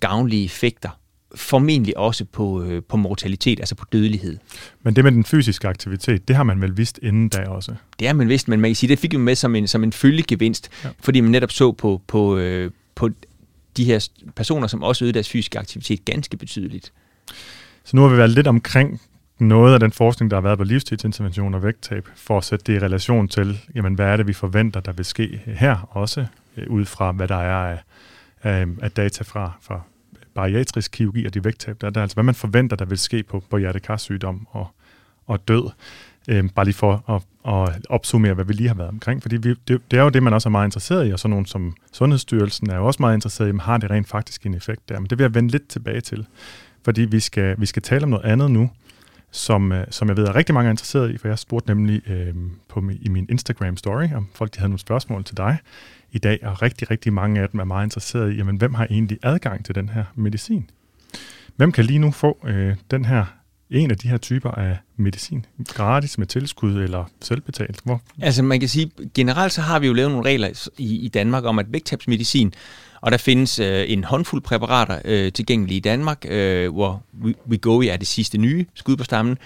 gavnlige effekter formentlig også på, øh, på mortalitet, altså på dødelighed. Men det med den fysiske aktivitet, det har man vel vidst inden da også? Det har man vidst, men man kan sige, det fik vi med som en, som en følgegevinst, ja. fordi man netop så på, på, øh, på de her personer, som også øgede deres fysiske aktivitet ganske betydeligt. Så nu har vi været lidt omkring noget af den forskning, der har været på livstidsintervention og vægttab, for at sætte det i relation til, jamen, hvad er det, vi forventer, der vil ske her også, øh, ud fra hvad der er af, af, af data fra, fra bariatrisk kirurgi og de vægttab, der er der, altså hvad man forventer, der vil ske på, på hjertekarsygdom og, og død. Øhm, bare lige for at, at opsummere, hvad vi lige har været omkring. Fordi vi, det, det er jo det, man også er meget interesseret i, og sådan nogen som Sundhedsstyrelsen er jo også meget interesseret i, jamen, har det rent faktisk en effekt der? Men det vil jeg vende lidt tilbage til, fordi vi skal, vi skal tale om noget andet nu, som, øh, som jeg ved er rigtig mange er interesseret i, for jeg spurgte nemlig øh, på, i min Instagram-story, om folk de havde nogle spørgsmål til dig i dag, og rigtig, rigtig mange af dem er meget interesserede i, jamen, hvem har egentlig adgang til den her medicin? Hvem kan lige nu få øh, den her en af de her typer af medicin gratis med tilskud eller selvbetalt? Hvor? Altså man kan sige, generelt så har vi jo lavet nogle regler i, i Danmark om, at vægttabsmedicin, og der findes øh, en håndfuld præparater øh, tilgængelige i Danmark, øh, hvor Wegovy er det sidste nye skud på stammen.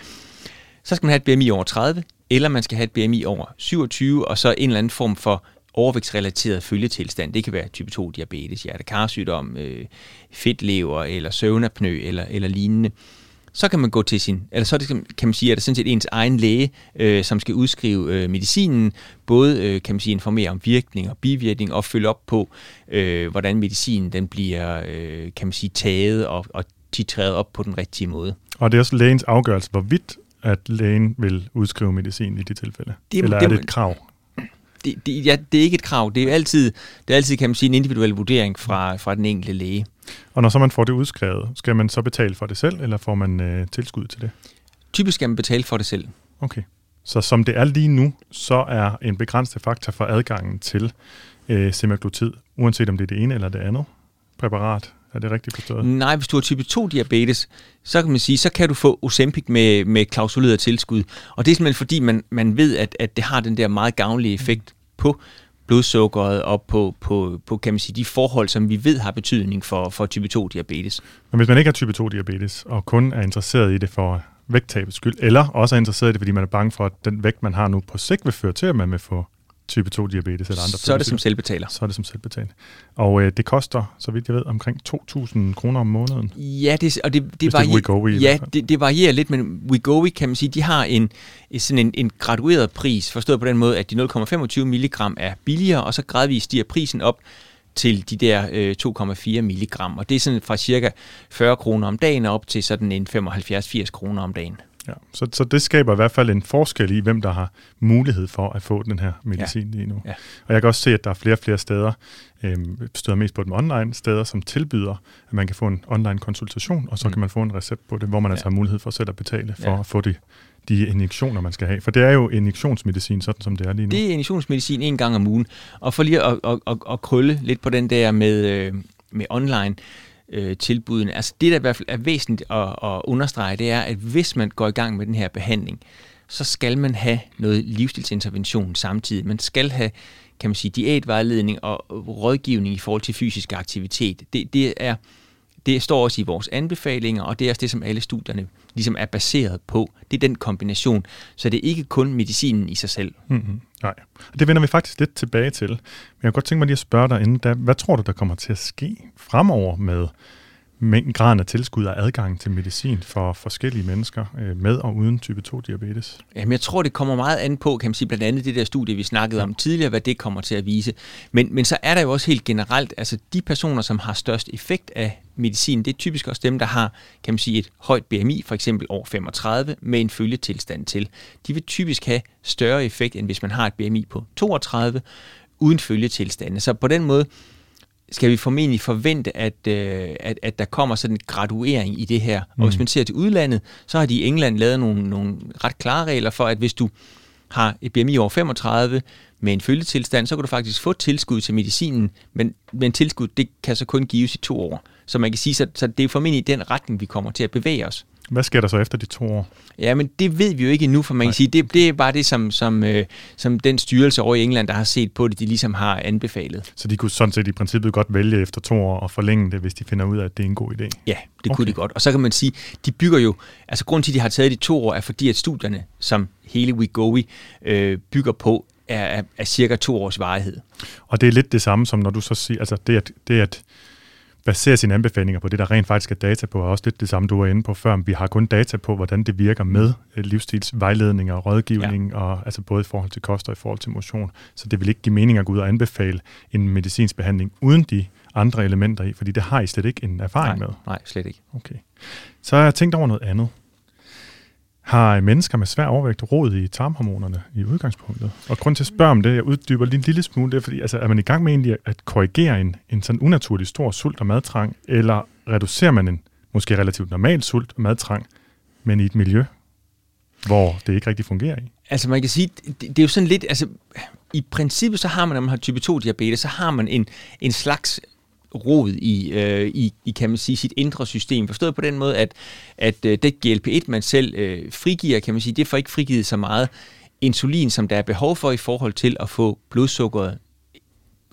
Så skal man have et BMI over 30, eller man skal have et BMI over 27, og så en eller anden form for overvægtsrelateret følgetilstand. Det kan være type 2 diabetes, hjertekarsygdom, øh, fedtlever eller søvnapnø eller, eller lignende. Så kan man gå til sin, eller så det, kan man sige, at det er sådan set ens egen læge, øh, som skal udskrive øh, medicinen, både øh, kan man sige informere om virkning og bivirkning og følge op på, øh, hvordan medicinen den bliver, øh, kan man sige, taget og, og titreret op på den rigtige måde. Og det er også lægens afgørelse, hvorvidt at lægen vil udskrive medicin i de tilfælde? Det, Eller det, er det et krav? det, det, ja, det er ikke et krav. Det er altid, det er altid kan man sige, en individuel vurdering fra, fra den enkelte læge. Og når så man får det udskrevet, skal man så betale for det selv, eller får man øh, tilskud til det? Typisk skal man betale for det selv. Okay. Så som det er lige nu, så er en begrænset faktor for adgangen til øh, semaglutid, uanset om det er det ene eller det andet præparat, er det rigtigt forstået? Nej, hvis du har type 2 diabetes, så kan man sige, så kan du få Ozempic med, med klausuleret tilskud. Og det er simpelthen fordi, man, man ved, at, at det har den der meget gavnlige effekt på blodsukkeret og på, på, på kan man sige, de forhold, som vi ved har betydning for, for type 2 diabetes. Men hvis man ikke har type 2 diabetes, og kun er interesseret i det for vægttabets skyld, eller også er interesseret i det, fordi man er bange for, at den vægt, man har nu på sigt vil føre til, at man vil få type 2 diabetes eller andre. Så er det som selvbetaler. Så er det som selvbetaler. Og øh, det koster, så vidt jeg ved, omkring 2.000 kroner om måneden. Ja, det, og det, det, varier, det Wegovy, ja det, det varierer lidt, men Wegovy kan man sige, de har en, sådan en, en gradueret pris, forstået på den måde, at de 0,25 mg er billigere, og så gradvist stiger prisen op til de der øh, 2,4 mg. Og det er sådan fra cirka 40 kroner om dagen op til sådan en 75-80 kroner om dagen. Ja, så, så det skaber i hvert fald en forskel i, hvem der har mulighed for at få den her medicin ja. lige nu. Ja. Og jeg kan også se, at der er flere og flere steder, øh, støder mest på dem online steder, som tilbyder, at man kan få en online konsultation, og så mm. kan man få en recept på det, hvor man ja. altså har mulighed for selv at betale for ja. at få det de injektioner, man skal have. For det er jo injektionsmedicin, sådan som det er lige nu. Det er injektionsmedicin en gang om ugen. Og for lige at, at, at, at krølle lidt på den der med, øh, med online, øh, tilbudene. Altså det, der i hvert fald er væsentligt at, at understrege, det er, at hvis man går i gang med den her behandling, så skal man have noget livsstilsintervention samtidig. Man skal have kan man sige, diætvejledning og rådgivning i forhold til fysisk aktivitet. Det, det, er, det står også i vores anbefalinger, og det er også det, som alle studierne ligesom er baseret på. Det er den kombination, så det er ikke kun medicinen i sig selv. Mm-hmm. Nej, det vender vi faktisk lidt tilbage til. Men jeg kunne godt tænke mig lige at spørge dig inden da, hvad tror du, der kommer til at ske fremover med mængden graden af tilskud og adgang til medicin for forskellige mennesker øh, med og uden type 2 diabetes? Jamen, jeg tror, det kommer meget an på, kan man sige, blandt andet det der studie, vi snakkede ja. om tidligere, hvad det kommer til at vise. Men, men så er der jo også helt generelt, altså de personer, som har størst effekt af medicin, det er typisk også dem, der har, kan man sige, et højt BMI, for eksempel over 35, med en følgetilstand til. De vil typisk have større effekt, end hvis man har et BMI på 32, uden følgetilstande. Så på den måde, skal vi formentlig forvente, at, øh, at, at der kommer sådan en graduering i det her. Mm. Og hvis mm. man ser til udlandet, så har de i England lavet nogle, nogle ret klare regler for, at hvis du har et BMI over 35 med en følgetilstand, så kan du faktisk få tilskud til medicinen, men, men tilskud det kan så kun gives i to år. Så man kan sige, så, så det er formentlig den retning, vi kommer til at bevæge os. Hvad sker der så efter de to år? Ja, men det ved vi jo ikke endnu, for man kan sige, det, det er bare det, som, som, øh, som den styrelse over i England, der har set på det, de ligesom har anbefalet. Så de kunne sådan set i princippet godt vælge efter to år og forlænge det, hvis de finder ud af, at det er en god idé? Ja, det okay. kunne de godt. Og så kan man sige, de bygger jo, altså grunden til, at de har taget de to år, er fordi, at studierne, som hele WeGoWe øh, bygger på, er, er cirka to års varighed. Og det er lidt det samme som når du så siger, altså det at, det at basere sine anbefalinger på det, der rent faktisk er data på, er også lidt det samme, du var inde på før. Vi har kun data på, hvordan det virker med øh, livsstilsvejledning og rådgivning, ja. og, altså både i forhold til kost og i forhold til motion. Så det vil ikke give mening at gå ud og anbefale en medicinsk behandling uden de andre elementer i, fordi det har I slet ikke en erfaring nej, med. Nej, slet ikke. Okay. Så har jeg tænkt over noget andet. Har mennesker med svær overvægt råd i tarmhormonerne i udgangspunktet? Og grund til at spørge om det, jeg uddyber lige en lille smule, det er fordi, altså, er man i gang med egentlig at korrigere en, en sådan unaturlig stor sult og madtrang, eller reducerer man en måske relativt normal sult og madtrang, men i et miljø, hvor det ikke rigtig fungerer i? Altså man kan sige, det, det er jo sådan lidt, altså i princippet så har man, når man har type 2 diabetes, så har man en, en slags rod i, øh, i, i, kan man sige, sit indre system. Forstået på den måde, at, at øh, det GLP-1, man selv øh, frigiver, kan man sige, det får ikke frigivet så meget insulin, som der er behov for i forhold til at få blodsukkeret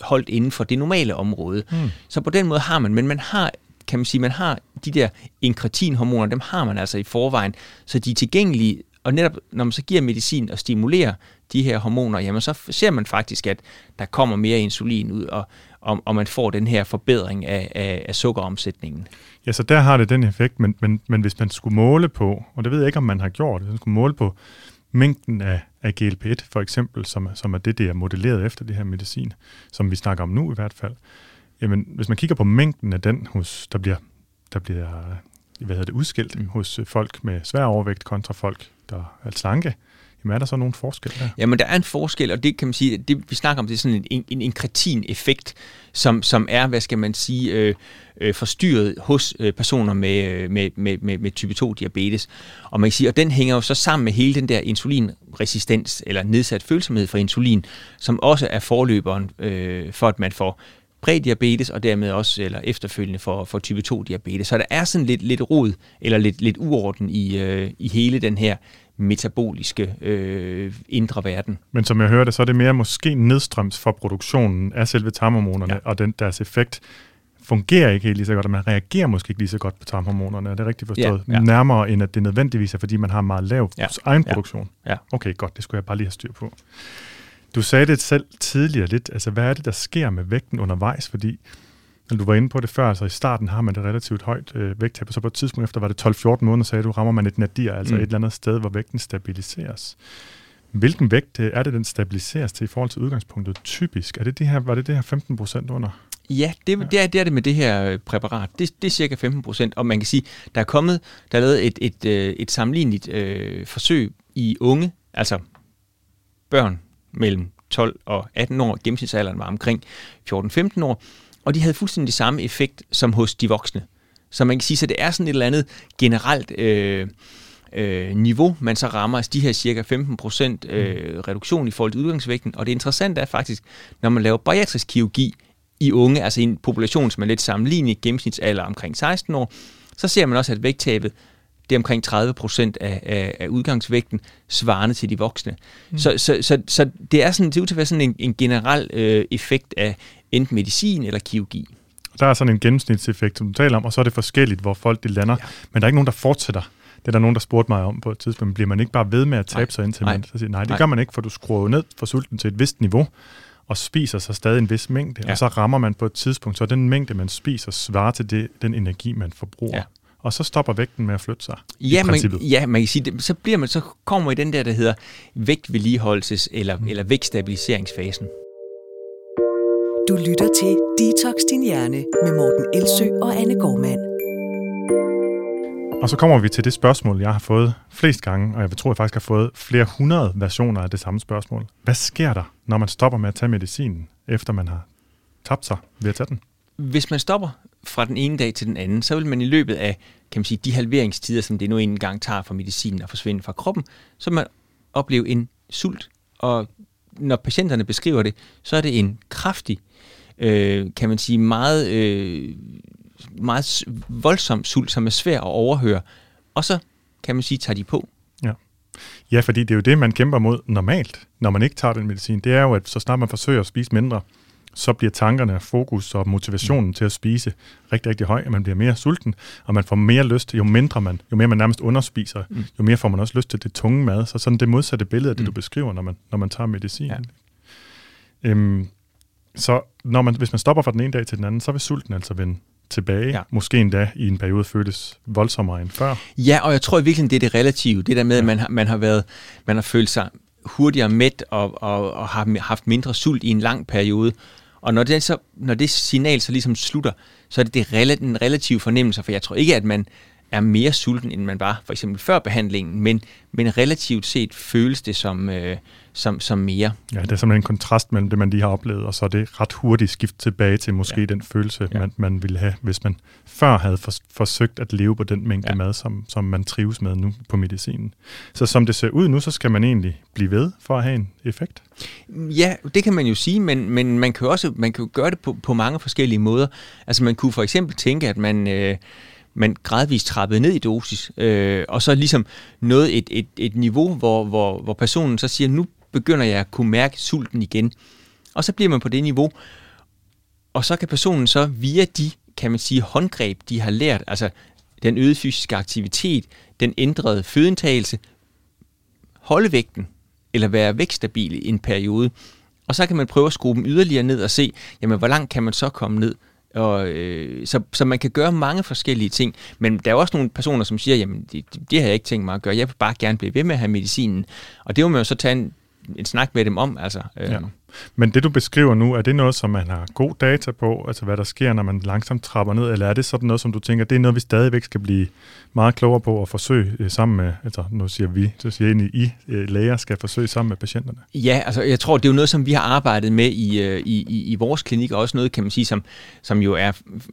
holdt inden for det normale område. Mm. Så på den måde har man, men man har kan man sige, man har de der inkretinhormoner, dem har man altså i forvejen, så de er tilgængelige, og netop når man så giver medicin og stimulerer de her hormoner, jamen så ser man faktisk, at der kommer mere insulin ud, og, og, og man får den her forbedring af, af, af sukkeromsætningen. Ja, så der har det den effekt, men, men, men hvis man skulle måle på, og det ved jeg ikke, om man har gjort, hvis man skulle måle på mængden af, af GLP-1 for eksempel, som, som er det, det er modelleret efter det her medicin, som vi snakker om nu i hvert fald, jamen hvis man kigger på mængden af den, hos, der bliver, der bliver hvad hedder det, udskilt mm. hos folk med svær overvægt kontra folk, der er slanke, Jamen er der så nogen forskel der? Jamen der er en forskel, og det kan man sige, det vi snakker om, det er sådan en, en, en kretin-effekt, som, som er, hvad skal man sige, øh, øh, forstyrret hos øh, personer med, øh, med, med, med, med type 2 diabetes. Og man kan sige, og den hænger jo så sammen med hele den der insulinresistens, eller nedsat følsomhed for insulin, som også er forløberen øh, for, at man får prædiabetes, og dermed også eller efterfølgende for, for type 2 diabetes. Så der er sådan lidt, lidt rod, eller lidt, lidt uorden i, øh, i hele den her metaboliske øh, indre verden. Men som jeg hørte, så er det mere måske nedstrøms for produktionen af selve tarmhormonerne, ja. og den, deres effekt fungerer ikke helt lige så godt, og man reagerer måske ikke lige så godt på tarmhormonerne. Er det rigtigt forstået? Ja, ja. Nærmere end at det nødvendigvis er, fordi man har meget lav ja, egen produktion. Ja, ja. Okay, godt. Det skulle jeg bare lige have styr på. Du sagde det selv tidligere lidt. Altså, hvad er det, der sker med vægten undervejs? Fordi du var inde på det før, altså i starten har man det relativt højt øh, vægttab, og så på et tidspunkt efter var det 12-14 måneder, sagde du, rammer man et nadir, altså mm. et eller andet sted, hvor vægten stabiliseres. Hvilken vægt øh, er det, den stabiliseres til i forhold til udgangspunktet typisk? Er det det her, var det det her 15 procent under? Ja, det, ja. Det, er, det er det med det her øh, præparat. Det, det er cirka 15 procent, og man kan sige, der er kommet, der er lavet et, et, et, et sammenligneligt øh, forsøg i unge, altså børn mellem 12 og 18 år, gennemsnitsalderen var omkring 14-15 år, og de havde fuldstændig samme effekt som hos de voksne. Så man kan sige, at det er sådan et eller andet generelt øh, øh, niveau, man så rammer, altså de her cirka 15% øh, reduktion i forhold til udgangsvægten. Og det interessante er faktisk, når man laver bariatrisk kirurgi i unge, altså i en population, som er lidt sammenlignelig, gennemsnitsalder omkring 16 år, så ser man også, at vægttabet det er omkring 30 procent af, af, af udgangsvægten, svarende til de voksne. Mm. Så, så, så, så det er sådan, det er til at være sådan en, en generel øh, effekt af enten medicin eller kirurgi. Der er sådan en gennemsnitseffekt, som du taler om, og så er det forskelligt, hvor folk de lander. Ja. Men der er ikke nogen, der fortsætter. Det er der nogen, der spurgte mig om på et tidspunkt. Bliver man ikke bare ved med at tabe nej. sig indtil man... Så siger, nej, det nej. gør man ikke, for du skruer ned for sulten til et vist niveau, og spiser så stadig en vis mængde, ja. og så rammer man på et tidspunkt, så den mængde, man spiser, svarer til det, den energi, man forbruger. Ja og så stopper vægten med at flytte sig. Ja, man, ja man kan sige, det, så, bliver man, så kommer man i den der, der hedder vægtvedligeholdelses- eller, mm. eller vægtstabiliseringsfasen. Du lytter til Detox Din Hjerne med Morten Elsø og Anne Gormand. Og så kommer vi til det spørgsmål, jeg har fået flest gange, og jeg tror, jeg faktisk har fået flere hundrede versioner af det samme spørgsmål. Hvad sker der, når man stopper med at tage medicinen, efter man har tabt sig ved at tage den? Hvis man stopper fra den ene dag til den anden, så vil man i løbet af kan man sige, de halveringstider, som det nu engang tager for medicinen at forsvinde fra kroppen, så vil man opleve en sult. Og når patienterne beskriver det, så er det en kraftig, øh, kan man sige, meget, øh, meget voldsom sult, som er svær at overhøre. og så kan man sige, tager de på. Ja. ja, fordi det er jo det, man kæmper mod normalt, når man ikke tager den medicin. Det er jo, at så snart man forsøger at spise mindre, så bliver tankerne, fokus og motivationen mm. til at spise rigtig, rigtig høj, at man bliver mere sulten, og man får mere lyst, jo mindre man, jo mere man nærmest underspiser, mm. jo mere får man også lyst til det tunge mad. Så sådan det modsatte billede af det, mm. du beskriver, når man, når man tager medicin. Ja. Øhm, så når man, hvis man stopper fra den ene dag til den anden, så vil sulten altså vende tilbage. Ja. Måske endda i en periode føles voldsommere end før. Ja, og jeg tror i virkeligheden, det er det relative. Det der med, ja. at man har, man har, været, man har følt sig hurtigere mæt og, og, og har haft mindre sult i en lang periode. Og når det, så, når det signal så ligesom slutter, så er det, det den relative fornemmelse, for jeg tror ikke, at man er mere sulten, end man var for eksempel før behandlingen, men, men relativt set føles det som, øh, som, som mere. Ja, det er simpelthen en kontrast mellem det, man lige har oplevet, og så er det ret hurtigt skift tilbage til måske ja. den følelse, ja. man, man ville have, hvis man før havde for, forsøgt at leve på den mængde ja. mad, som, som man trives med nu på medicinen. Så som det ser ud nu, så skal man egentlig blive ved for at have en effekt? Ja, det kan man jo sige, men, men man kan jo også man kan jo gøre det på, på mange forskellige måder. Altså man kunne for eksempel tænke, at man... Øh, man gradvist trappede ned i dosis, øh, og så ligesom noget et, et, et niveau, hvor, hvor, hvor personen så siger, nu begynder jeg at kunne mærke sulten igen. Og så bliver man på det niveau, og så kan personen så via de, kan man sige, håndgreb, de har lært, altså den øgede fysiske aktivitet, den ændrede fødeindtagelse, holde vægten, eller være vækstabil i en periode. Og så kan man prøve at skrue dem yderligere ned og se, jamen hvor langt kan man så komme ned. Og, øh, så, så man kan gøre mange forskellige ting, men der er også nogle personer, som siger, jamen det, det har jeg ikke tænkt mig at gøre, jeg vil bare gerne blive ved med at have medicinen. Og det må man jo så tage en, en snak med dem om. Altså, øh. ja. Men det, du beskriver nu, er det noget, som man har god data på, altså hvad der sker, når man langsomt trapper ned, eller er det sådan noget, som du tænker, det er noget, vi stadigvæk skal blive meget klogere på at forsøge øh, sammen med, altså nu siger vi, så siger jeg egentlig, I øh, læger skal forsøge sammen med patienterne? Ja, altså jeg tror, det er jo noget, som vi har arbejdet med i, øh, i, i, i vores klinik, og også noget, kan man sige, som, som jo er,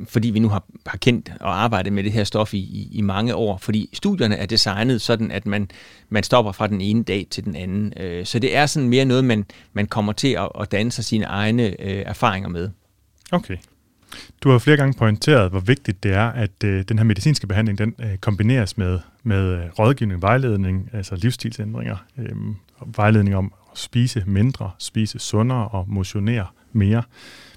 fordi vi nu har, har kendt og arbejdet med det her stof i, i, i mange år, fordi studierne er designet sådan, at man, man stopper fra den ene dag til den anden. Øh, så det er sådan mere noget, man, man kommer til at, at danne sig sine egne erfaringer med. Okay. Du har flere gange pointeret, hvor vigtigt det er, at øh, den her medicinske behandling den øh, kombineres med, med øh, rådgivning, vejledning, altså livsstilsændringer, øh, vejledning om at spise mindre, spise sundere og motionere mere.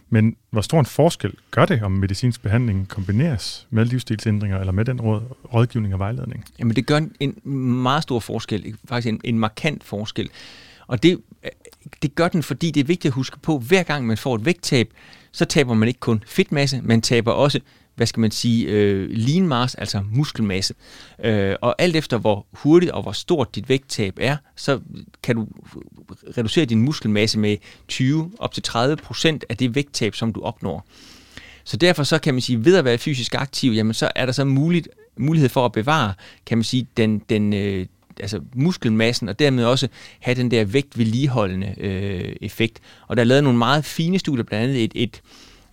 Men hvor stor en forskel gør det, om medicinsk behandling kombineres med livsstilsændringer eller med den råd, rådgivning og vejledning? Jamen det gør en, en meget stor forskel, faktisk en, en markant forskel. Og det, det gør den, fordi det er vigtigt at huske på, at hver gang man får et vægttab, så taber man ikke kun fedtmasse, man taber også hvad skal man sige, øh, lean mass, altså muskelmasse. Øh, og alt efter hvor hurtigt og hvor stort dit vægttab er, så kan du reducere din muskelmasse med 20 op til 30 procent af det vægttab, som du opnår. Så derfor så kan man sige, ved at være fysisk aktiv, jamen så er der så muligt, mulighed for at bevare, kan man sige, den, den, øh, altså muskelmassen, og dermed også have den der vægtvedligeholdende øh, effekt. Og der er lavet nogle meget fine studier, blandt andet et, et,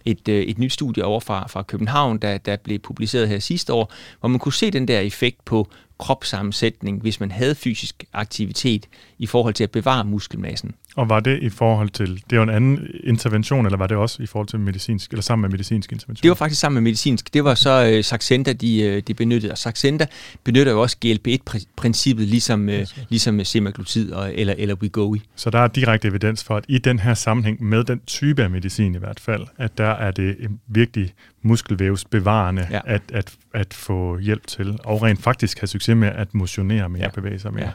et, øh, et nyt studie over fra, fra København, der, der blev publiceret her sidste år, hvor man kunne se den der effekt på kropssammensætning, hvis man havde fysisk aktivitet i forhold til at bevare muskelmassen. Og var det i forhold til, det var en anden intervention, eller var det også i forhold til medicinsk, eller sammen med medicinsk intervention? Det var faktisk sammen med medicinsk. Det var så uh, Saxenda, de, uh, de benyttede, og Saxenda benytter jo også GLP-1-princippet, ligesom, uh, ligesom semaglutid og, eller, eller Wegovy. Så der er direkte evidens for, at i den her sammenhæng, med den type af medicin i hvert fald, at der er det virkelig muskelvævsbevarende ja. at, at, at få hjælp til, og rent faktisk have succes med at motionere mere, ja. bevæge sig mere. Ja.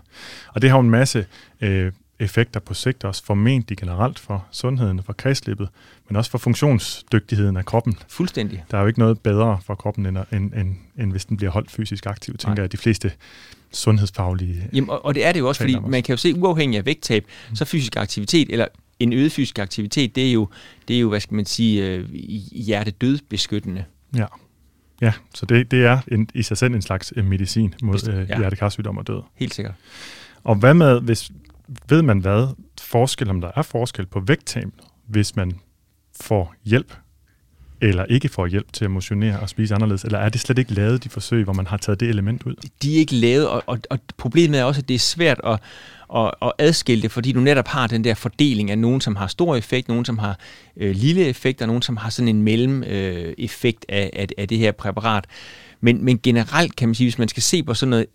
Og det har jo en masse øh, effekter på sigt også formentlig generelt for sundheden, for kredslippet, men også for funktionsdygtigheden af kroppen. Fuldstændig. Der er jo ikke noget bedre for kroppen, end, end, end, end hvis den bliver holdt fysisk aktiv, tænker Nej. jeg, de fleste sundhedsfaglige Jamen, og, og det er det jo også, fordi man kan jo se, uafhængig af vægttab, mm. så fysisk aktivitet, eller en øget fysisk aktivitet, det er jo, det er jo hvad skal man sige, øh, hjertedødbeskyttende. Ja. Ja, så det, det er en, i sig selv en slags øh, medicin mod øh, ja. hjertekarsygdom og død. Helt sikkert. Og hvad med, hvis, ved man hvad forskel, om der er forskel på vægttab, hvis man får hjælp eller ikke får hjælp til at motionere og spise anderledes? Eller er det slet ikke lavet, de forsøg, hvor man har taget det element ud? De er ikke lavet, og, og, og problemet er også, at det er svært at, og, og adskille det, fordi du netop har den der fordeling af nogen, som har stor effekt, nogen, som har øh, lille effekt, og nogen, som har sådan en mellem øh, effekt af, af, af det her præparat. Men, men generelt kan man sige, hvis man skal se på sådan noget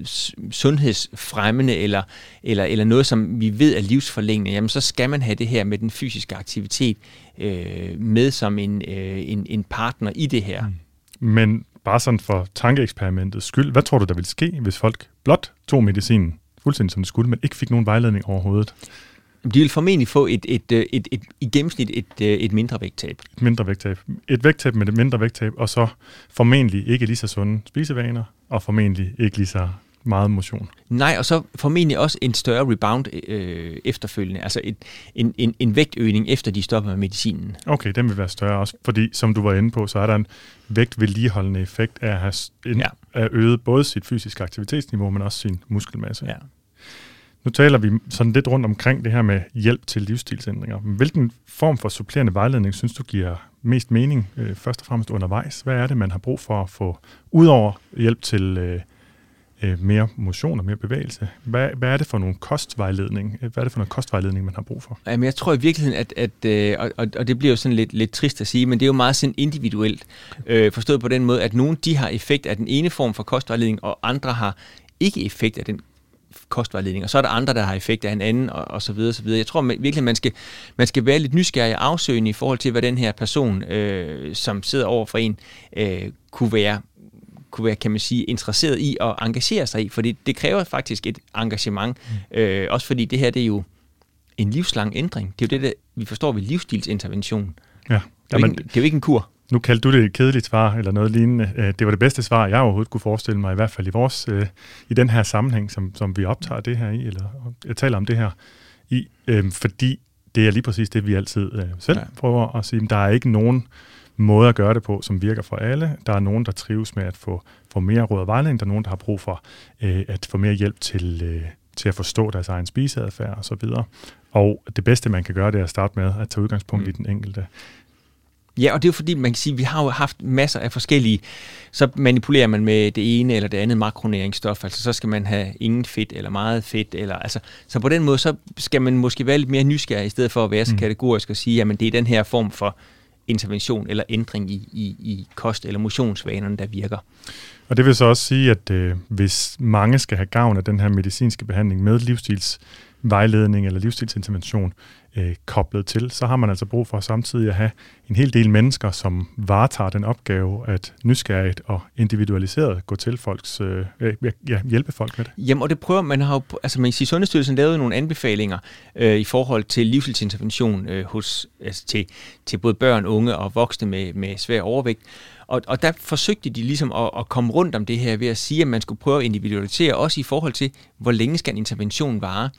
sundhedsfremmende eller, eller, eller noget, som vi ved er livsforlængende, jamen så skal man have det her med den fysiske aktivitet øh, med som en, øh, en, en partner i det her. Mm. Men bare sådan for tankeeksperimentets skyld, hvad tror du, der ville ske, hvis folk blot tog medicinen fuldstændig som det skulle, men ikke fik nogen vejledning overhovedet? De vil formentlig få et, et, et, et, et, i gennemsnit et, øh, et mindre vægttab. Et mindre vægttab. Et vægttab med et mindre vægttab, og så formentlig ikke lige så sunde spisevaner, og formentlig ikke lige så meget motion. Nej, og så formentlig også en større rebound øh, efterfølgende, altså et, en, en, en vægtøgning efter de stopper med medicinen. Okay, den vil være større også, fordi som du var inde på, så er der en vægtvedligeholdende effekt af at have en, ja. at øget både sit fysiske aktivitetsniveau, men også sin muskelmasse. Ja. Nu taler vi sådan lidt rundt omkring det her med hjælp til livsstilsændringer. Hvilken form for supplerende vejledning synes du giver mest mening, øh, først og fremmest undervejs? Hvad er det, man har brug for at få, ud over hjælp til øh, øh, mere motion og mere bevægelse? Hvad, hvad er det for nogle kostvejledning? Hvad er det for noget kostvejledning, man har brug for? Jamen, jeg tror i virkeligheden, at, at øh, og, og det bliver jo sådan lidt, lidt trist at sige, men det er jo meget sådan individuelt, øh, forstået på den måde, at nogle de har effekt af den ene form for kostvejledning, og andre har ikke effekt af den kostvejledning, og så er der andre, der har effekt af en anden, og, og så videre, så videre. Jeg tror man, virkelig, man skal, man skal være lidt nysgerrig og afsøgende i forhold til, hvad den her person, øh, som sidder over for en, øh, kunne være kunne være, kan man sige, interesseret i at engagere sig i, fordi det kræver faktisk et engagement, mm. øh, også fordi det her, det er jo en livslang ændring. Det er jo det, der, vi forstår ved livsstilsintervention. Ja. Det, er Jamen, ikke, det er jo ikke en kur. Nu kaldte du det et kedeligt svar, eller noget lignende. Øh, det var det bedste svar, jeg overhovedet kunne forestille mig, i hvert fald i vores, øh, i den her sammenhæng, som, som vi optager det her i, eller jeg taler om det her i, øh, fordi det er lige præcis det, vi altid øh, selv ja. prøver at sige. Der er ikke nogen måde at gøre det på, som virker for alle. Der er nogen, der trives med at få, få mere råd og vejledning. Der er nogen, der har brug for øh, at få mere hjælp til, øh, til at forstå deres egen spiseadfærd osv. Og det bedste, man kan gøre, det er at starte med at tage udgangspunkt mm. i den enkelte. Ja, og det er jo fordi, man kan sige, at vi har jo haft masser af forskellige, så manipulerer man med det ene eller det andet makronæringsstof, altså så skal man have ingen fedt eller meget fedt, eller, altså, så på den måde, så skal man måske være lidt mere nysgerrig, i stedet for at være så mm. kategorisk og sige, at det er den her form for intervention eller ændring i, i, i kost- eller motionsvanerne, der virker. Og det vil så også sige, at øh, hvis mange skal have gavn af den her medicinske behandling med vejledning eller livsstilsintervention, øh, koblet til, så har man altså brug for samtidig at have en hel del mennesker, som varetager den opgave at nysgerrigt og individualiseret gå til folks, øh, ja, hjælpe folk med det. Jamen, og det prøver man har jo, altså man siger, Sundhedsstyrelsen lavede nogle anbefalinger øh, i forhold til livsstilsintervention øh, hos, altså til, til både børn, unge og voksne med, med svær overvægt. Og, og der forsøgte de ligesom at, at komme rundt om det her ved at sige, at man skulle prøve at individualisere, også i forhold til, hvor længe skal en intervention vare.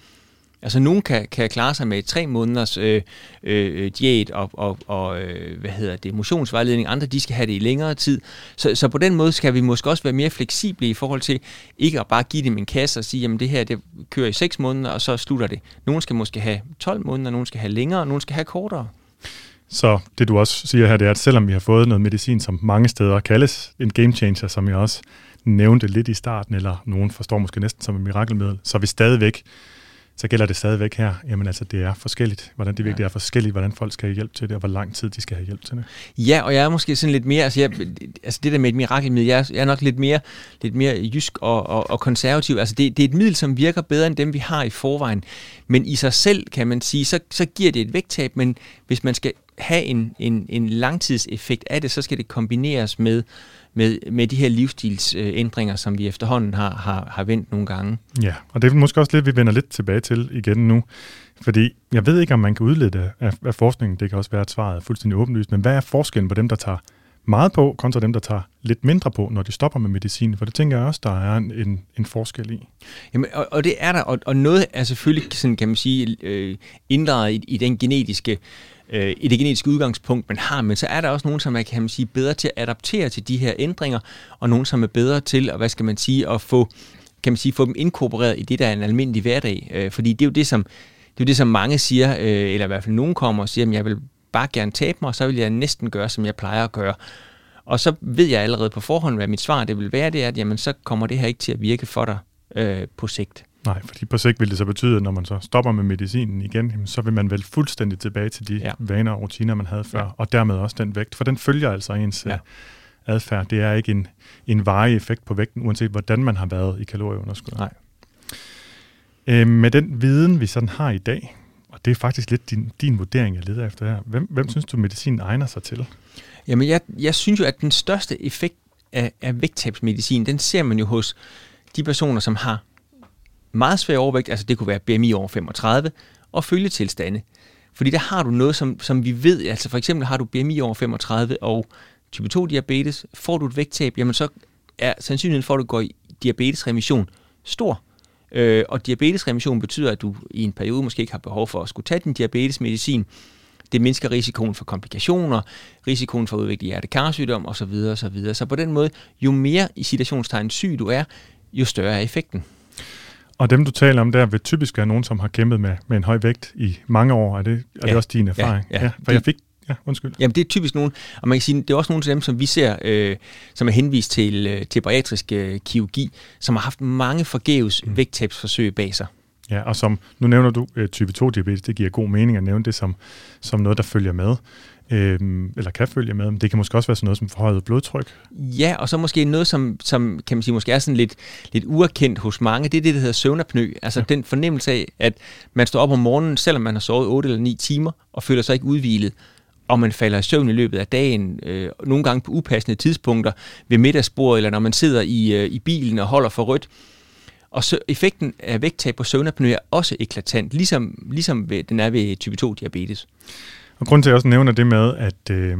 Altså, nogen kan, kan klare sig med tre måneders øh, øh, diæt og, og, og øh, hvad hedder det, motionsvejledning. Andre, de skal have det i længere tid. Så, så på den måde skal vi måske også være mere fleksible i forhold til ikke at bare give dem en kasse og sige, jamen det her, det kører i 6 måneder, og så slutter det. Nogen skal måske have 12 måneder, nogen skal have længere, nogen skal have kortere. Så det du også siger her, det er, at selvom vi har fået noget medicin, som mange steder kaldes en game changer, som jeg også nævnte lidt i starten, eller nogen forstår måske næsten som et mirakelmiddel, så er vi stadigvæk så gælder det stadigvæk her, jamen altså det er forskelligt, hvordan det virkelig ja. er forskelligt, hvordan folk skal have hjælp til det, og hvor lang tid de skal have hjælp til det. Ja, og jeg er måske sådan lidt mere, altså, jeg, altså det der med et mirakelmiddel, jeg, jeg er nok lidt mere, lidt mere jysk og, og, og konservativ, altså det, det er et middel, som virker bedre end dem, vi har i forvejen, men i sig selv, kan man sige, så, så giver det et vægttab, men hvis man skal have en, en, en langtidseffekt af det, så skal det kombineres med med, med de her livsstilsændringer, som vi efterhånden har, har, har vendt nogle gange. Ja, og det er måske også lidt, vi vender lidt tilbage til igen nu. Fordi jeg ved ikke, om man kan udlede af, af forskningen, det kan også være, at svaret er fuldstændig åbenlyst, men hvad er forskellen på dem, der tager meget på, kontra dem, der tager lidt mindre på, når de stopper med medicin? For det tænker jeg også, der er en, en, en forskel i. Jamen, og, og det er der, og, og noget er selvfølgelig, sådan kan man sige, øh, inddraget i, i den genetiske øh, Øh, i det genetiske udgangspunkt, man har, men så er der også nogen, som er kan man sige, bedre til at adaptere til de her ændringer, og nogen, som er bedre til at, hvad skal man sige, at få, kan man sige, få dem inkorporeret i det, der er en almindelig hverdag. Øh, fordi det er jo det, som, det er jo det, som mange siger, øh, eller i hvert fald nogen kommer og siger, at jeg vil bare gerne tabe mig, og så vil jeg næsten gøre, som jeg plejer at gøre. Og så ved jeg allerede på forhånd, hvad mit svar det vil være, det er, at jamen, så kommer det her ikke til at virke for dig øh, på sigt. Nej, fordi på sigt vil det så betyde, at når man så stopper med medicinen igen, så vil man vel fuldstændig tilbage til de ja. vaner og rutiner, man havde før, ja. og dermed også den vægt, for den følger altså ens ja. adfærd. Det er ikke en, en varig effekt på vægten, uanset hvordan man har været i kalorieunderskud. Nej. Øh, med den viden, vi sådan har i dag, og det er faktisk lidt din, din vurdering, jeg leder efter her, hvem, hvem synes du, medicinen egner sig til? Jamen, jeg, jeg synes jo, at den største effekt af, af vægttabsmedicin, den ser man jo hos de personer, som har meget svær overvægt, altså det kunne være BMI over 35, og følgetilstande. Fordi der har du noget, som, som vi ved, altså for eksempel har du BMI over 35 og type 2 diabetes, får du et vægttab, jamen så er sandsynligheden for, at du går i diabetesremission stor. Øh, og diabetesremission betyder, at du i en periode måske ikke har behov for at skulle tage din diabetesmedicin. Det mindsker risikoen for komplikationer, risikoen for at udvikle hjertekarsygdom osv. osv. Så på den måde, jo mere i situationstegn syg du er, jo større er effekten. Og dem, du taler om der, vil typisk være nogen, som har kæmpet med, med en høj vægt i mange år. Er det, er ja. det også din erfaring? Ja, ja. ja for jeg fik Ja, undskyld. Jamen, det er typisk nogen, og man kan sige, det er også nogle af dem, som vi ser, øh, som er henvist til, øh, til bariatrisk øh, kirurgi, som har haft mange forgæves mm. vægttabsforsøg bag sig. Ja, og som, nu nævner du øh, type 2 diabetes, det giver god mening at nævne det som, som noget, der følger med øh, eller kan følge med. Men det kan måske også være sådan noget som forhøjet blodtryk. Ja, og så måske noget, som, som kan man sige, måske er sådan lidt, lidt uerkendt hos mange, det er det, der hedder søvnapnø. Altså ja. den fornemmelse af, at man står op om morgenen, selvom man har sovet 8 eller 9 timer, og føler sig ikke udvilet og man falder i søvn i løbet af dagen, øh, nogle gange på upassende tidspunkter, ved middagsbordet, eller når man sidder i, øh, i bilen og holder for rødt. Og så effekten af vægttab på søvnapnø er også eklatant, ligesom, ligesom ved, den er ved type 2 diabetes. Og grunden til, at jeg også nævner det med, at, øh,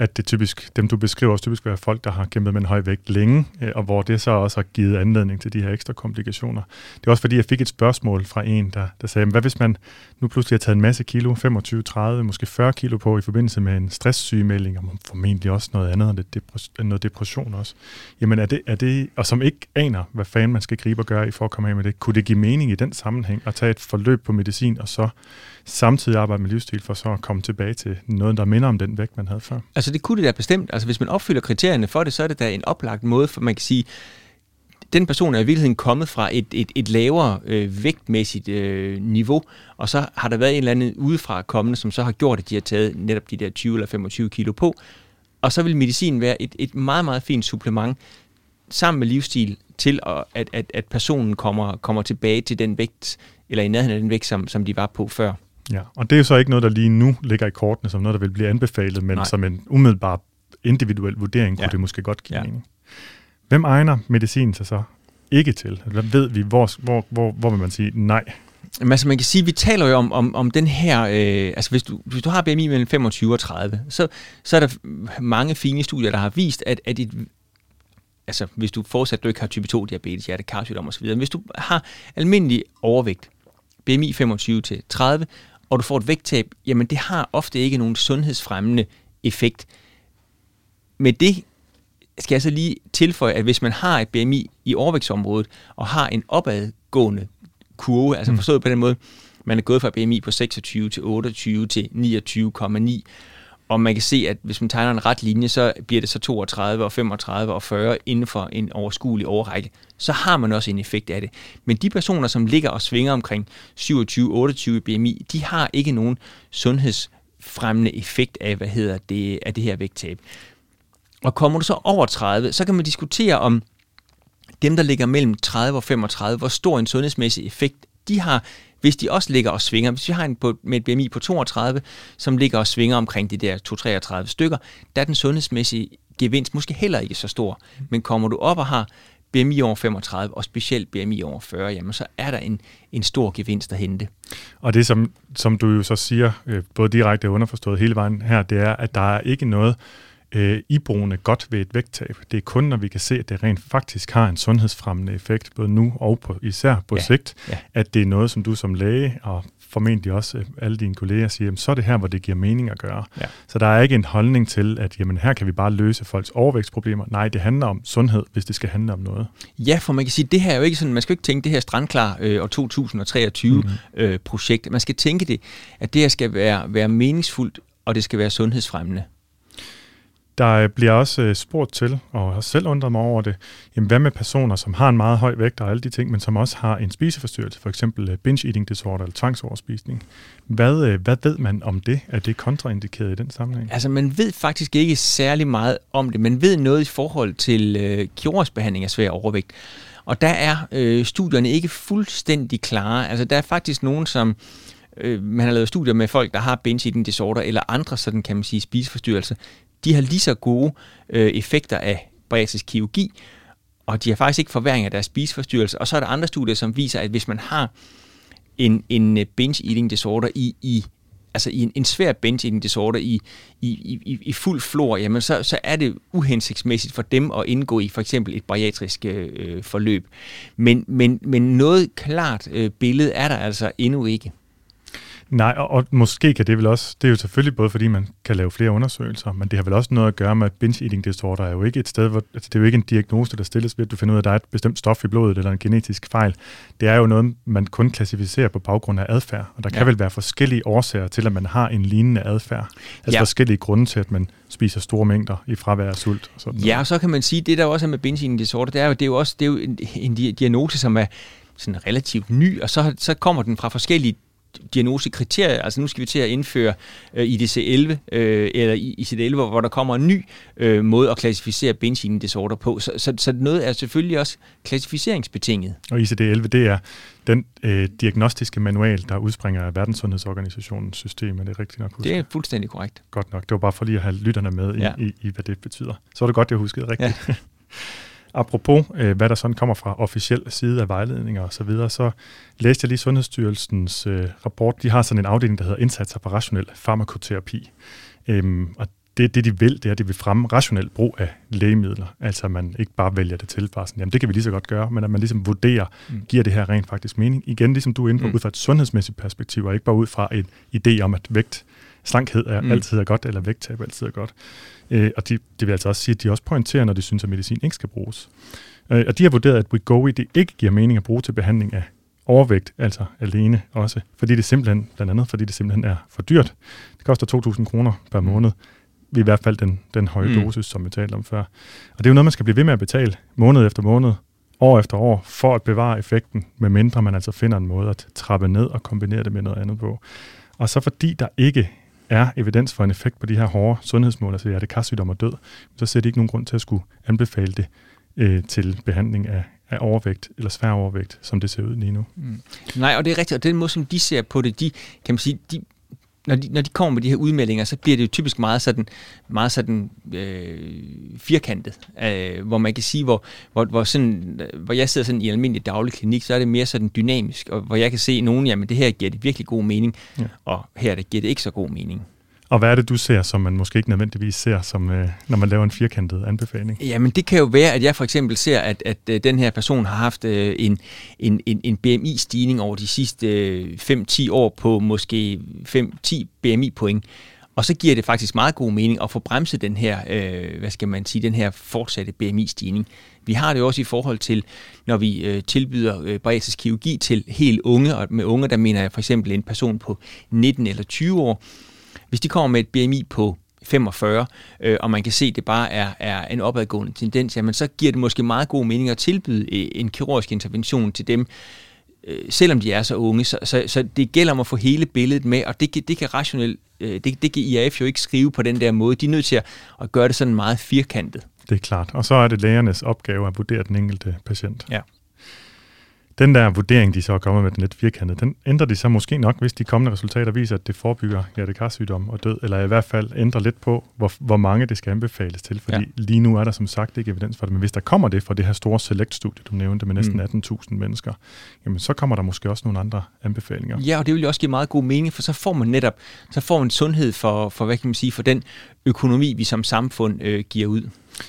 at det typisk, dem du beskriver også typisk være folk, der har kæmpet med en høj vægt længe, øh, og hvor det så også har givet anledning til de her ekstra komplikationer. Det er også fordi, jeg fik et spørgsmål fra en, der, der sagde, hvad hvis man nu pludselig har taget en masse kilo, 25, 30, måske 40 kilo på i forbindelse med en stresssygemelding, og formentlig også noget andet, noget, depres- noget depression også. Jamen er det, er det, og som ikke aner, hvad fanden man skal gribe og gøre i for at komme af med det, kunne det give mening i den sammenhæng at tage et forløb på medicin, og så samtidig arbejde med livsstil, for så at komme tilbage til noget, der minder om den vægt, man havde før? Altså det kunne det da bestemt. Altså hvis man opfylder kriterierne for det, så er det da en oplagt måde, for man kan sige, den person er i virkeligheden kommet fra et, et, et lavere øh, vægtmæssigt øh, niveau, og så har der været en eller anden udefra kommende, som så har gjort, at de har taget netop de der 20 eller 25 kilo på. Og så vil medicin være et, et meget, meget fint supplement sammen med livsstil til, at, at, at personen kommer, kommer tilbage til den vægt, eller i nærheden af den vægt, som, som de var på før. Ja, og det er så ikke noget, der lige nu ligger i kortene som noget, der vil blive anbefalet, men Nej. som en umiddelbar individuel vurdering kunne ja. det måske godt give ja. mening. Hvem egner medicin sig så ikke til? Hvad ved vi, hvor, hvor, hvor, hvor vil man sige nej? Men altså man kan sige, vi taler jo om, om, om den her, øh, altså hvis du, hvis du har BMI mellem 25 og 30, så, så er der mange fine studier, der har vist, at, at et, altså hvis du fortsat du ikke har type 2 diabetes, hjertekarsygdom osv., hvis du har almindelig overvægt, BMI 25 til 30, og du får et vægttab, jamen det har ofte ikke nogen sundhedsfremmende effekt. Med det skal jeg så lige tilføje, at hvis man har et BMI i overvægtsområdet, og har en opadgående kurve, altså mm. forstået på den måde, man er gået fra BMI på 26 til 28 til 29,9, og man kan se, at hvis man tegner en ret linje, så bliver det så 32 og 35 og 40 inden for en overskuelig overrække. Så har man også en effekt af det. Men de personer, som ligger og svinger omkring 27-28 BMI, de har ikke nogen sundhedsfremmende effekt af, hvad hedder det, af det her vægttab. Og kommer du så over 30, så kan man diskutere om dem, der ligger mellem 30 og 35, hvor stor en sundhedsmæssig effekt de har hvis de også ligger og svinger, hvis vi har en på, med et BMI på 32, som ligger og svinger omkring de der 233 stykker, der er den sundhedsmæssige gevinst måske heller ikke så stor. Men kommer du op og har BMI over 35, og specielt BMI over 40, jamen så er der en, en stor gevinst at hente. Og det, som, som du jo så siger, øh, både direkte og underforstået hele vejen her, det er, at der er ikke noget øh, iboende godt ved et vægttab. Det er kun, når vi kan se, at det rent faktisk har en sundhedsfremmende effekt, både nu og på, især på ja. sigt, ja. at det er noget, som du som læge og formentlig også øh, alle dine kolleger siger, jamen, så er det her, hvor det giver mening at gøre. Ja. Så der er ikke en holdning til, at jamen, her kan vi bare løse folks overvægtsproblemer. Nej, det handler om sundhed, hvis det skal handle om noget. Ja, for man kan sige, det her er jo ikke sådan, man skal jo ikke tænke det her strandklar øh, år 2023 mm-hmm. øh, projekt. Man skal tænke det, at det her skal være, være meningsfuldt, og det skal være sundhedsfremmende. Der bliver også øh, spurgt til, og jeg har selv undret mig over det, jamen hvad med personer, som har en meget høj vægt og alle de ting, men som også har en spiseforstyrrelse, for eksempel øh, binge eating disorder eller tvangsoverspisning. Hvad, øh, hvad ved man om det? Er det kontraindikeret i den sammenhæng? Altså man ved faktisk ikke særlig meget om det. Man ved noget i forhold til øh, kirurgisk behandling af svær overvægt. Og der er øh, studierne ikke fuldstændig klare. Altså der er faktisk nogen, som øh, man har lavet studier med folk, der har binge eating disorder eller andre sådan kan man sige spiseforstyrrelser. De har lige så gode øh, effekter af bariatrisk kirurgi, og de har faktisk ikke forværing af deres spiseforstyrrelse. Og så er der andre studier, som viser, at hvis man har en, en øh, binge eating disorder i, i altså i en, en svær binge eating disorder i, i, i, i fuld flor, jamen så, så er det uhensigtsmæssigt for dem at indgå i for eksempel et bariatrisk øh, øh forløb. Men, men, men noget klart øh, billede er der altså endnu ikke. Nej, og, og måske kan det vel også, det er jo selvfølgelig både fordi man kan lave flere undersøgelser, men det har vel også noget at gøre med, at binge eating disorder er jo ikke et sted, hvor, altså det er jo ikke en diagnose, der stilles ved, at du finder ud af, at der er et bestemt stof i blodet eller en genetisk fejl. Det er jo noget, man kun klassificerer på baggrund af adfærd, og der ja. kan vel være forskellige årsager til, at man har en lignende adfærd. Altså ja. forskellige grunde til, at man spiser store mængder i fravær af sult. Og sådan ja, og så kan man sige, det der også er med binge eating disorder, det er jo, det er jo også det er jo en, en diagnose, som er sådan relativt ny, og så, så kommer den fra forskellige diagnosekriterier. Altså nu skal vi til at indføre øh, IDC-11, øh, eller ICD-11, hvor, hvor der kommer en ny øh, måde at klassificere binge eating disorder på. Så, så, så noget er selvfølgelig også klassificeringsbetinget. Og ICD-11, det er den øh, diagnostiske manual, der udspringer af Verdenssundhedsorganisationens system, er det rigtigt nok husket? Det er fuldstændig korrekt. Godt nok. Det var bare for lige at have lytterne med ja. i, i, i, hvad det betyder. Så er det godt, jeg huskede rigtigt. Ja. Apropos, øh, hvad der sådan kommer fra officiel side af vejledninger osv., så, videre, så læste jeg lige Sundhedsstyrelsens øh, rapport. De har sådan en afdeling, der hedder indsatser på rationel farmakoterapi. Øhm, og det, det, de vil, det er, at de vil fremme rationel brug af lægemidler. Altså, at man ikke bare vælger det til, bare sådan, jamen det kan vi lige så godt gøre, men at man ligesom vurderer, mm. giver det her rent faktisk mening. Igen, ligesom du er inde på, mm. ud fra et sundhedsmæssigt perspektiv, og ikke bare ud fra en idé om, at vægt, slankhed er mm. altid er godt, eller vægttab altid er godt. Øh, og de, det vil altså også sige, at de også pointerer, når de synes, at medicin ikke skal bruges. Øh, og de har vurderet, at Wegovy det ikke giver mening at bruge til behandling af overvægt, altså alene også, fordi det simpelthen, blandt andet fordi det simpelthen er for dyrt. Det koster 2.000 kroner per mm. måned, i hvert fald den, den høje mm. dosis, som vi talte om før. Og det er jo noget, man skal blive ved med at betale måned efter måned, år efter år, for at bevare effekten, medmindre man altså finder en måde at trappe ned og kombinere det med noget andet på. Og så fordi der ikke er evidens for en effekt på de her hårde sundhedsmål, altså hjertekarsygdom og død, så ser det ikke nogen grund til at skulle anbefale det øh, til behandling af, af overvægt eller svær overvægt, som det ser ud lige nu. Mm. Nej, og det er rigtigt, og den måde, som de ser på det, de, kan man sige, de, når de, når de kommer med de her udmeldinger, så bliver det jo typisk meget sådan, meget sådan øh, firkantet, øh, hvor man kan sige, hvor, hvor, hvor, sådan, hvor jeg sidder sådan i almindelig daglig klinik, så er det mere sådan dynamisk, og hvor jeg kan se nogen, jamen det her giver det virkelig god mening, ja. og her det giver det ikke så god mening. Og hvad er det, du ser, som man måske ikke nødvendigvis ser, som, øh, når man laver en firkantet anbefaling? Jamen, det kan jo være, at jeg for eksempel ser, at, at øh, den her person har haft øh, en, en, en, en BMI-stigning over de sidste øh, 5-10 år på måske 5-10 BMI-point. Og så giver det faktisk meget god mening at få bremset den her, øh, hvad skal man sige, den her fortsatte BMI-stigning. Vi har det også i forhold til, når vi øh, tilbyder øh, bariatrisk kirurgi til helt unge, og med unge, der mener jeg for eksempel en person på 19 eller 20 år, hvis de kommer med et BMI på 45, øh, og man kan se, at det bare er, er en opadgående tendens, jamen så giver det måske meget god mening at tilbyde øh, en kirurgisk intervention til dem, øh, selvom de er så unge. Så, så, så det gælder om at få hele billedet med, og det, det kan rationelt, øh, det, det kan IAF jo ikke skrive på den der måde. De er nødt til at, at gøre det sådan meget firkantet. Det er klart. Og så er det lægernes opgave at vurdere den enkelte patient. Ja. Den der vurdering, de så er kommet med den lidt firkantede, den ændrer de så måske nok, hvis de kommende resultater viser, at det forebygger hjertekarsygdom og død, eller i hvert fald ændrer lidt på, hvor, hvor mange det skal anbefales til, fordi ja. lige nu er der som sagt ikke evidens for det, men hvis der kommer det fra det her store select-studie, du nævnte med næsten mm. 18.000 mennesker, jamen så kommer der måske også nogle andre anbefalinger. Ja, og det vil jo også give meget god mening, for så får man netop, så får man sundhed for, for hvad kan man sige, for den økonomi, vi som samfund øh, giver ud.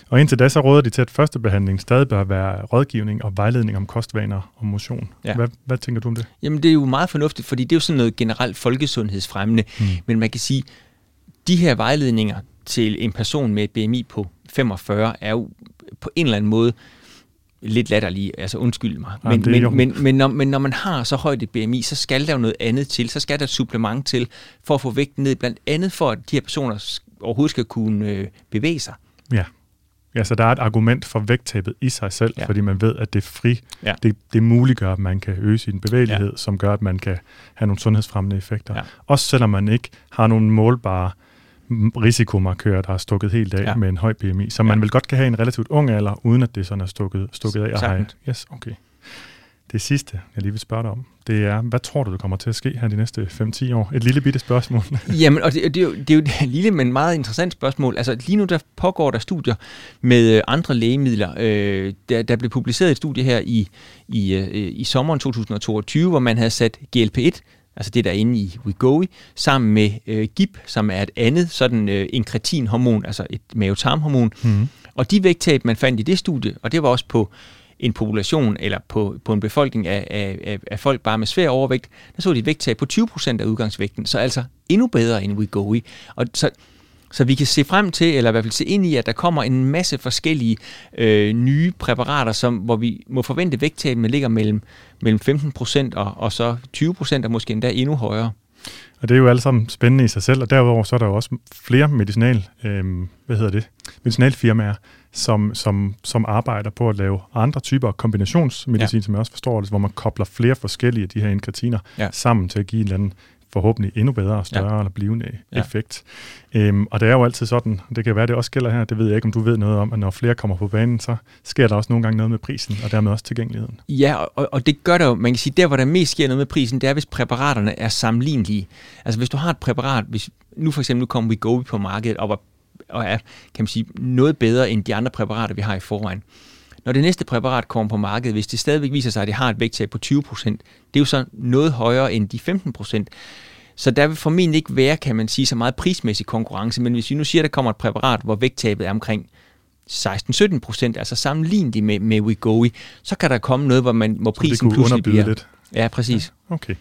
Og indtil da så råder de til, at første behandling stadig bør være rådgivning og vejledning om kostvaner og motion. Ja. Hvad, hvad tænker du om det? Jamen det er jo meget fornuftigt, fordi det er jo sådan noget generelt folkesundhedsfremmende. Mm. Men man kan sige, de her vejledninger til en person med et BMI på 45 er jo på en eller anden måde lidt latterlige, altså undskyld mig. Men, Jamen, men, men, men, når, men når man har så højt et BMI, så skal der jo noget andet til. Så skal der et supplement til for at få vægten ned, blandt andet for, at de her personer overhovedet skal kunne øh, bevæge sig. Ja. Ja, så der er et argument for vægttabet i sig selv, ja. fordi man ved, at det er fri. Ja. Det, det muliggør, at man kan øge sin bevægelighed, ja. som gør, at man kan have nogle sundhedsfremmende effekter. Ja. Også selvom man ikke har nogle målbare risikomarkører, der er stukket helt af ja. med en høj BMI. Så ja. man vil godt kan have en relativt ung alder, uden at det sådan er stukket, stukket af. Sagtens. Yes, okay. Det sidste, jeg lige vil spørge dig om, det er, hvad tror du, der kommer til at ske her de næste 5-10 år? Et lille bitte spørgsmål. Jamen, og det, det, er jo, det er jo et lille, men meget interessant spørgsmål. Altså lige nu der pågår der studier med øh, andre lægemidler. Øh, der, der blev publiceret et studie her i, i, øh, i sommeren 2022, hvor man havde sat GLP-1 altså det der er inde i Wegovy, sammen med øh, GIP, som er et andet sådan øh, inkretinhormon, altså et mavetarmhormon. Mm. Og de vægttab, man fandt i det studie, og det var også på en population eller på, på en befolkning af, af, af folk bare med svær overvægt, der så de et vægttab på 20% af udgangsvægten, så altså endnu bedre end Wegovy. Og så, så vi kan se frem til, eller i hvert fald se ind i, at der kommer en masse forskellige øh, nye præparater, som, hvor vi må forvente vægttabene ligger mellem, mellem 15% og, og så 20% og måske endda endnu højere. Og det er jo alle sammen spændende i sig selv, og derudover så er der jo også flere medicinal, øh, hvad hedder det, medicinalfirmaer, som, som, som arbejder på at lave andre typer kombinationsmedicin, ja. som jeg også forstår det, hvor man kobler flere forskellige af de her inkretiner ja. sammen til at give en eller anden forhåbentlig endnu bedre og større ja. eller blivende ja. effekt. Øhm, og det er jo altid sådan, det kan være, det også gælder her, det ved jeg ikke, om du ved noget om, at når flere kommer på banen, så sker der også nogle gange noget med prisen, og dermed også tilgængeligheden. Ja, og, og det gør der jo, man kan sige, der hvor der mest sker noget med prisen, det er, hvis præparaterne er sammenlignelige. Altså hvis du har et præparat, hvis nu for eksempel nu kommer vi Wegovy på markedet, og, var, og er, kan man sige, noget bedre end de andre præparater, vi har i forvejen, når det næste præparat kommer på markedet, hvis det stadigvæk viser sig, at det har et vægttab på 20%, det er jo så noget højere end de 15%. Så der vil formentlig ikke være, kan man sige, så meget prismæssig konkurrence, men hvis vi nu siger, at der kommer et præparat, hvor vægttabet er omkring 16-17 procent, altså sammenlignet med, med Wegovy, så kan der komme noget, hvor, man, hvor prisen pludselig bliver... Lidt. Ja, præcis. Ja, okay.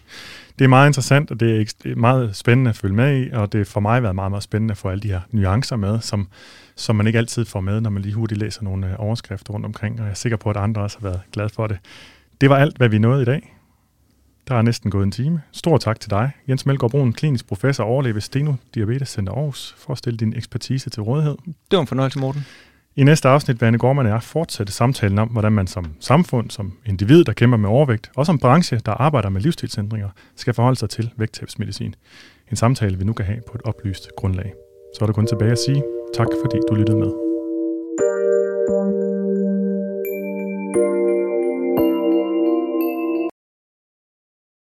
Det er meget interessant, og det er meget spændende at følge med i, og det er for mig været meget, meget spændende at få alle de her nuancer med, som, som man ikke altid får med, når man lige hurtigt læser nogle øh, overskrifter rundt omkring, og jeg er sikker på, at andre også har været glade for det. Det var alt, hvad vi nåede i dag. Der er næsten gået en time. Stor tak til dig, Jens Melgaard Brun, klinisk professor og overlæge ved Steno Diabetes Center Aarhus, for at stille din ekspertise til rådighed. Det var en fornøjelse, Morten. I næste afsnit vil Anne Gorman og jeg fortsætte samtalen om, hvordan man som samfund, som individ, der kæmper med overvægt, og som branche, der arbejder med livsstilsændringer, skal forholde sig til vægttabsmedicin. En samtale, vi nu kan have på et oplyst grundlag. Så er der kun tilbage at sige tak, fordi du lyttede med. thank you